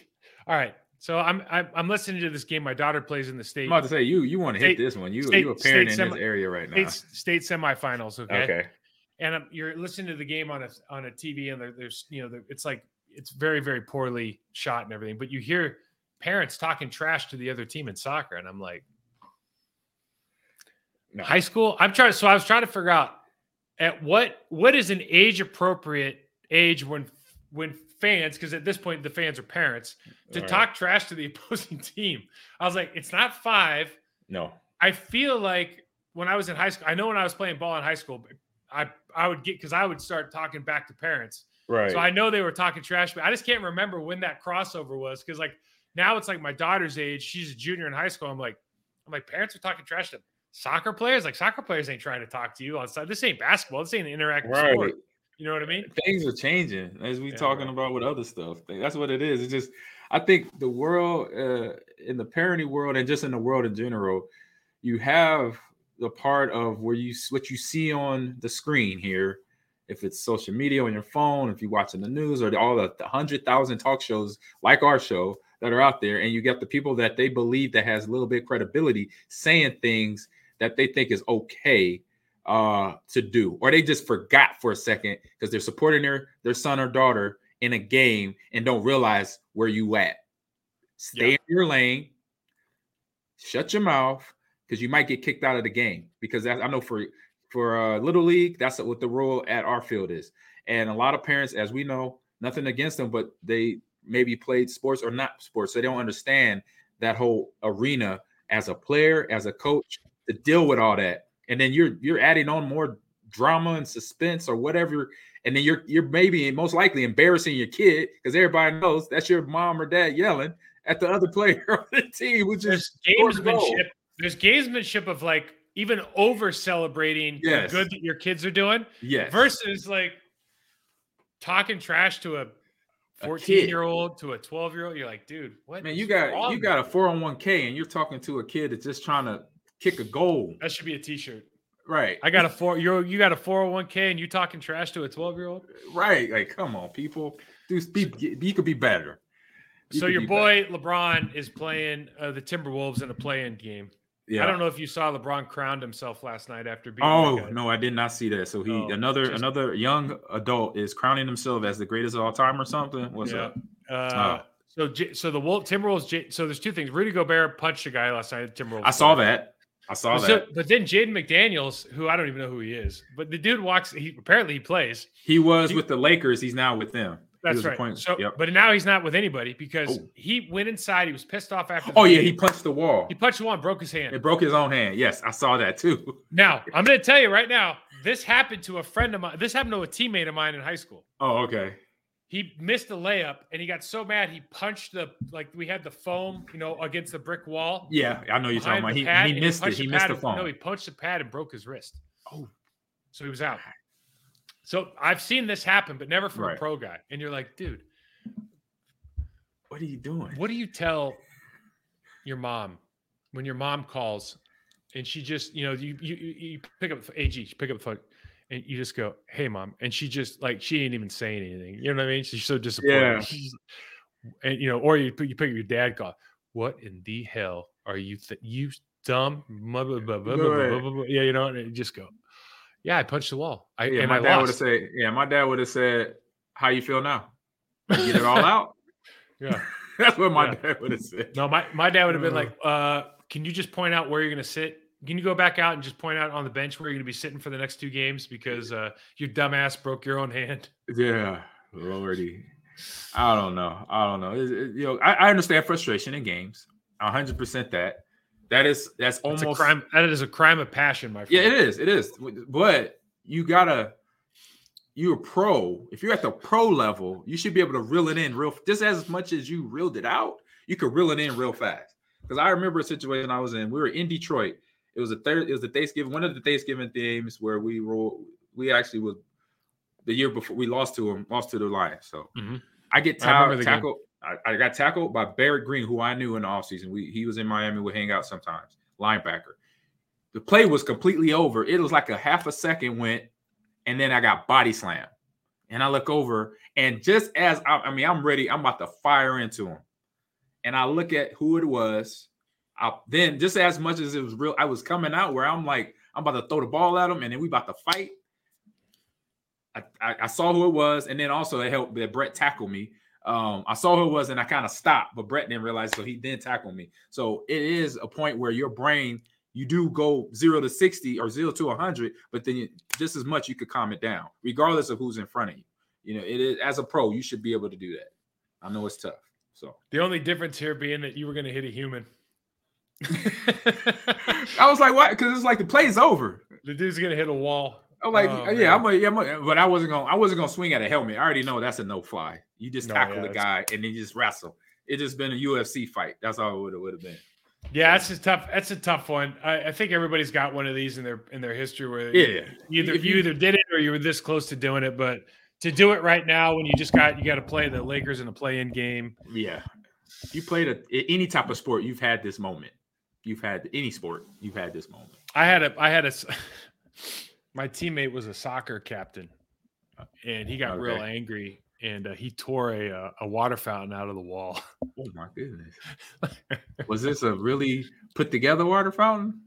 All right. So I'm, I'm I'm listening to this game. My daughter plays in the state I'm about to say you you want to hit this one. You state- you a parent in this area right now. state, state semifinals. Okay. Okay. and um, you're listening to the game on a on a TV, and there, there's you know there, it's like it's very very poorly shot and everything, but you hear parents talking trash to the other team in soccer, and I'm like, No. high school. I'm trying. So I was trying to figure out at what what is an age appropriate age when when fans because at this point the fans are parents to All right. talk trash to the opposing team. I was like, it's not five. No. I feel like when I was in high school, I know when I was playing ball in high school, I I would get because I would start talking back to parents, Right. So I know they were talking trash, but I just can't remember when that crossover was because like now it's like my daughter's age. She's a junior in high school. I'm like, I'm like, parents are talking trash to soccer players. Like soccer players ain't trying to talk to you on side. This ain't basketball. This ain't an interactive Right. sport. You know what I mean? things are changing as we Yeah, talking right. about with other stuff. That's what it is. It's just I think the world uh, in the parenting world and just in the world in general, you have the part of where you what you see on the screen here. If it's social media on your phone, if you're watching the news or all the, the hundred thousand talk shows like our show that are out there, and you get the people that they believe that has a little bit of credibility saying things that they think is okay uh to do or they just forgot for a second because they're supporting their their son or daughter in a game and don't realize where you at. Stay Yeah. in your lane. Shut your mouth because you might get kicked out of the game because that, i know for for uh little league that's what the rule at our field is. And a lot of parents as we know nothing against them but they maybe played sports or not sports so they don't understand that whole arena as a player as a coach to deal with all that and then you're you're adding on more drama and suspense or whatever and then you're you're maybe most likely embarrassing your kid because everybody knows that's your mom or dad yelling at the other player on the team which is There's goal. gamesmanship. There's gamesmanship of like even over celebrating Yes. the good that your kids are doing yes versus like talking trash to A 14 kid. year old to a 12 year old. You're like, dude, what? man you got you got a 401k and you're talking to a kid that's just trying to kick a goal That should be a t-shirt. right I got a four you you got a 401k and you talking trash to a 12 year old. right like come on people do be, you could be better You So your be boy LeBron is playing uh, the Timberwolves in a play-in game. Yeah I don't know if you saw LeBron crowned himself last night after being. Oh like a- no, I did not see that. So he Oh, another just- another young adult is crowning himself as the greatest of all time or something. What's Yeah. up? Uh, Oh. So so the Wolf Timberwolves. So there's two things. Rudy Gobert punched a guy last night. at Timberwolves. I saw that. I saw But, that. so, but then Jaden McDaniels, who I don't even know who he is, but the dude walks. He apparently he plays. He was he- with the Lakers. He's now with them. He That's right. So, yep. but now he's not with anybody because Oh. he went inside. He was pissed off after. the Oh yeah, game. he punched the wall. he punched the wall and broke his hand. It broke his own hand. Yes, I saw that too. Now I'm going to tell you right now. This happened to a friend of mine. This happened to a teammate of mine in high school. Oh okay. He missed a layup and he got so mad he punched the like we had the foam, you know, against the brick wall. Yeah, I know you're talking about. He, he missed it. He missed the and- No, he punched the pad and broke his wrist. Oh. so he was out. So I've seen this happen, but never from a pro guy. And you're like, dude, what are you doing? what do you tell your mom when your mom calls and she just, you know, you you, you pick up AG, you pick up the phone and you just go, "Hey, mom," and she just like she ain't even saying anything. You know what I mean? She's so disappointed. Yeah. She's, and you know, or you you pick up your dad call. What in the hell are you? Th- you dumb. blah, blah, blah, blah, blah, Right. blah, blah, blah." Yeah, you know, and you just go. Yeah, I punched the wall. I Yeah, and my I dad would have said. Yeah, my dad would have said, "How you feel now? You Get it all out." yeah. That's what my Yeah. dad would have said. No, my, my dad would have been Uh. like, uh, can you just point out where you're going to sit? Can you go back out and just point out on the bench where you're going to be sitting for the next two games because uh, your dumbass broke your own hand? Yeah, lordy. I don't know. I don't know. It- it- you know, I, I understand frustration in games. hundred percent that. That is that's It's almost a crime. That is a crime of passion, my friend. Yeah, it is. It is. But you gotta. You're a pro. If you're at the pro level, you should be able to reel it in real. Just as much as you reeled it out, you could reel it in real fast. Because I remember a situation I was in. We were in Detroit. It was a third. It was the Thanksgiving. One of the Thanksgiving themes where we roll. We actually was the year before we lost to them. Lost to the Lions. So Mhm. I get I remember ta- tackled. I, I got tackled by Barrett Green, who I knew in the offseason. We he was in Miami. We hang out sometimes. Linebacker. The play was completely over. It was like a half a second went, and then I got body slam. And I look over, and just as I, I mean, I'm ready, I'm about to fire into him. And I look at who it was. I, then, just as much as it was real, I was coming out where I'm like, I'm about to throw the ball at him, and then we about to fight. I, I, I saw who it was, and then also it helped that Brett tackled me. Um, I saw who it was, and I kind of stopped, but Brett didn't realize, so he didn't tackle me. So it is a point where your brain, you do go zero to sixty or zero to hundred, but then you, just as much you could calm it down, regardless of who's in front of you. You know, it is as a pro, you should be able to do that. I know it's tough. So The only difference here being that you were going to hit a human. I was like, what? Because it's like the play's over. the dude's going to hit a wall. I'm like, Oh, yeah, man. I'm a, yeah, I'm a, but I wasn't gonna, I wasn't gonna swing at a helmet. I already know that's a no fly. You just No, tackle yeah, the guy and then you just wrestle. It just been a UFC fight. That's all it would have been. Yeah, that's a tough. That's a tough one. I, I think everybody's got one of these in their in their history where Yeah. you either you you- either did it or you were this close to doing it. But to do it right now, when you just got you got to play the Lakers in a play-in game. Yeah. You played a, any type of sport, you've had this moment. You've had any sport, you've had this moment. I had a I had a my teammate was a soccer captain, and he got real angry and uh, he tore a uh, a water fountain out of the wall. Oh my goodness. Was this a really put together water fountain?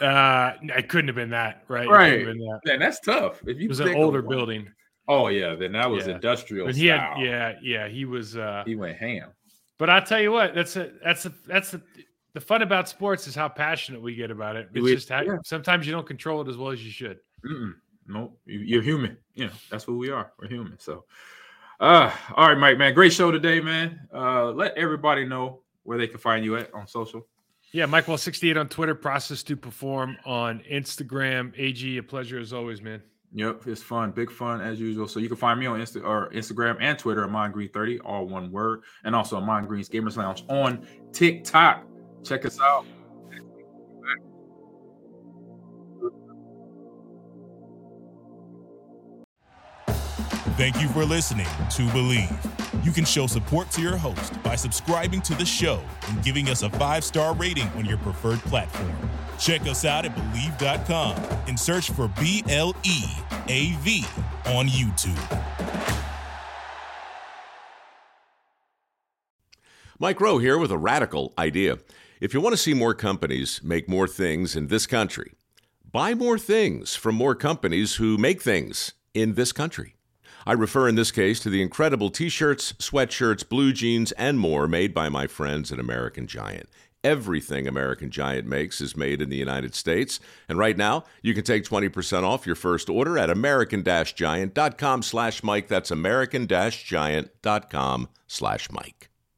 Uh, it couldn't have been that, right? Right. that. Man, that's tough. If you It was an older building. Oh yeah, then that was Yeah. industrial But he had, yeah, yeah, he was. uh He went ham. But I'll tell you what, that's a that's a that's the the fun about sports is how passionate we get about it. It's We- just how, yeah. sometimes you don't control it as well as you should. Mm-mm. No, you, you're human. You know, that's who we are. We're human. So, uh, all right, Mike, man, great show today, man. Uh, let everybody know where they can find you at on social. Yeah, Mike68 on Twitter, process to perform on Instagram. AG, a pleasure as always, man. Yep, it's fun, big fun as usual. So you can find me on Insta or Instagram and Twitter at Ahman Green 30, all one word, and also Ahman Green's Gamers Lounge on TikTok. Check us out. Thank you for listening to Bleav. You can show support to your host by subscribing to the show and giving us a five star rating on your preferred platform. Check us out at Bleav.com and search for B L E A V on YouTube. Mike Rowe here with a radical idea. If you want to see more companies make more things in this country, buy more things from more companies who make things in this country. I refer in this case to the incredible t shirts, sweatshirts, blue jeans, and more made by my friends at American Giant. Everything American Giant makes is made in the United States. And right now, you can take 20% off your first order at american-giant.com slash Mike. That's american-giant.com slash Mike.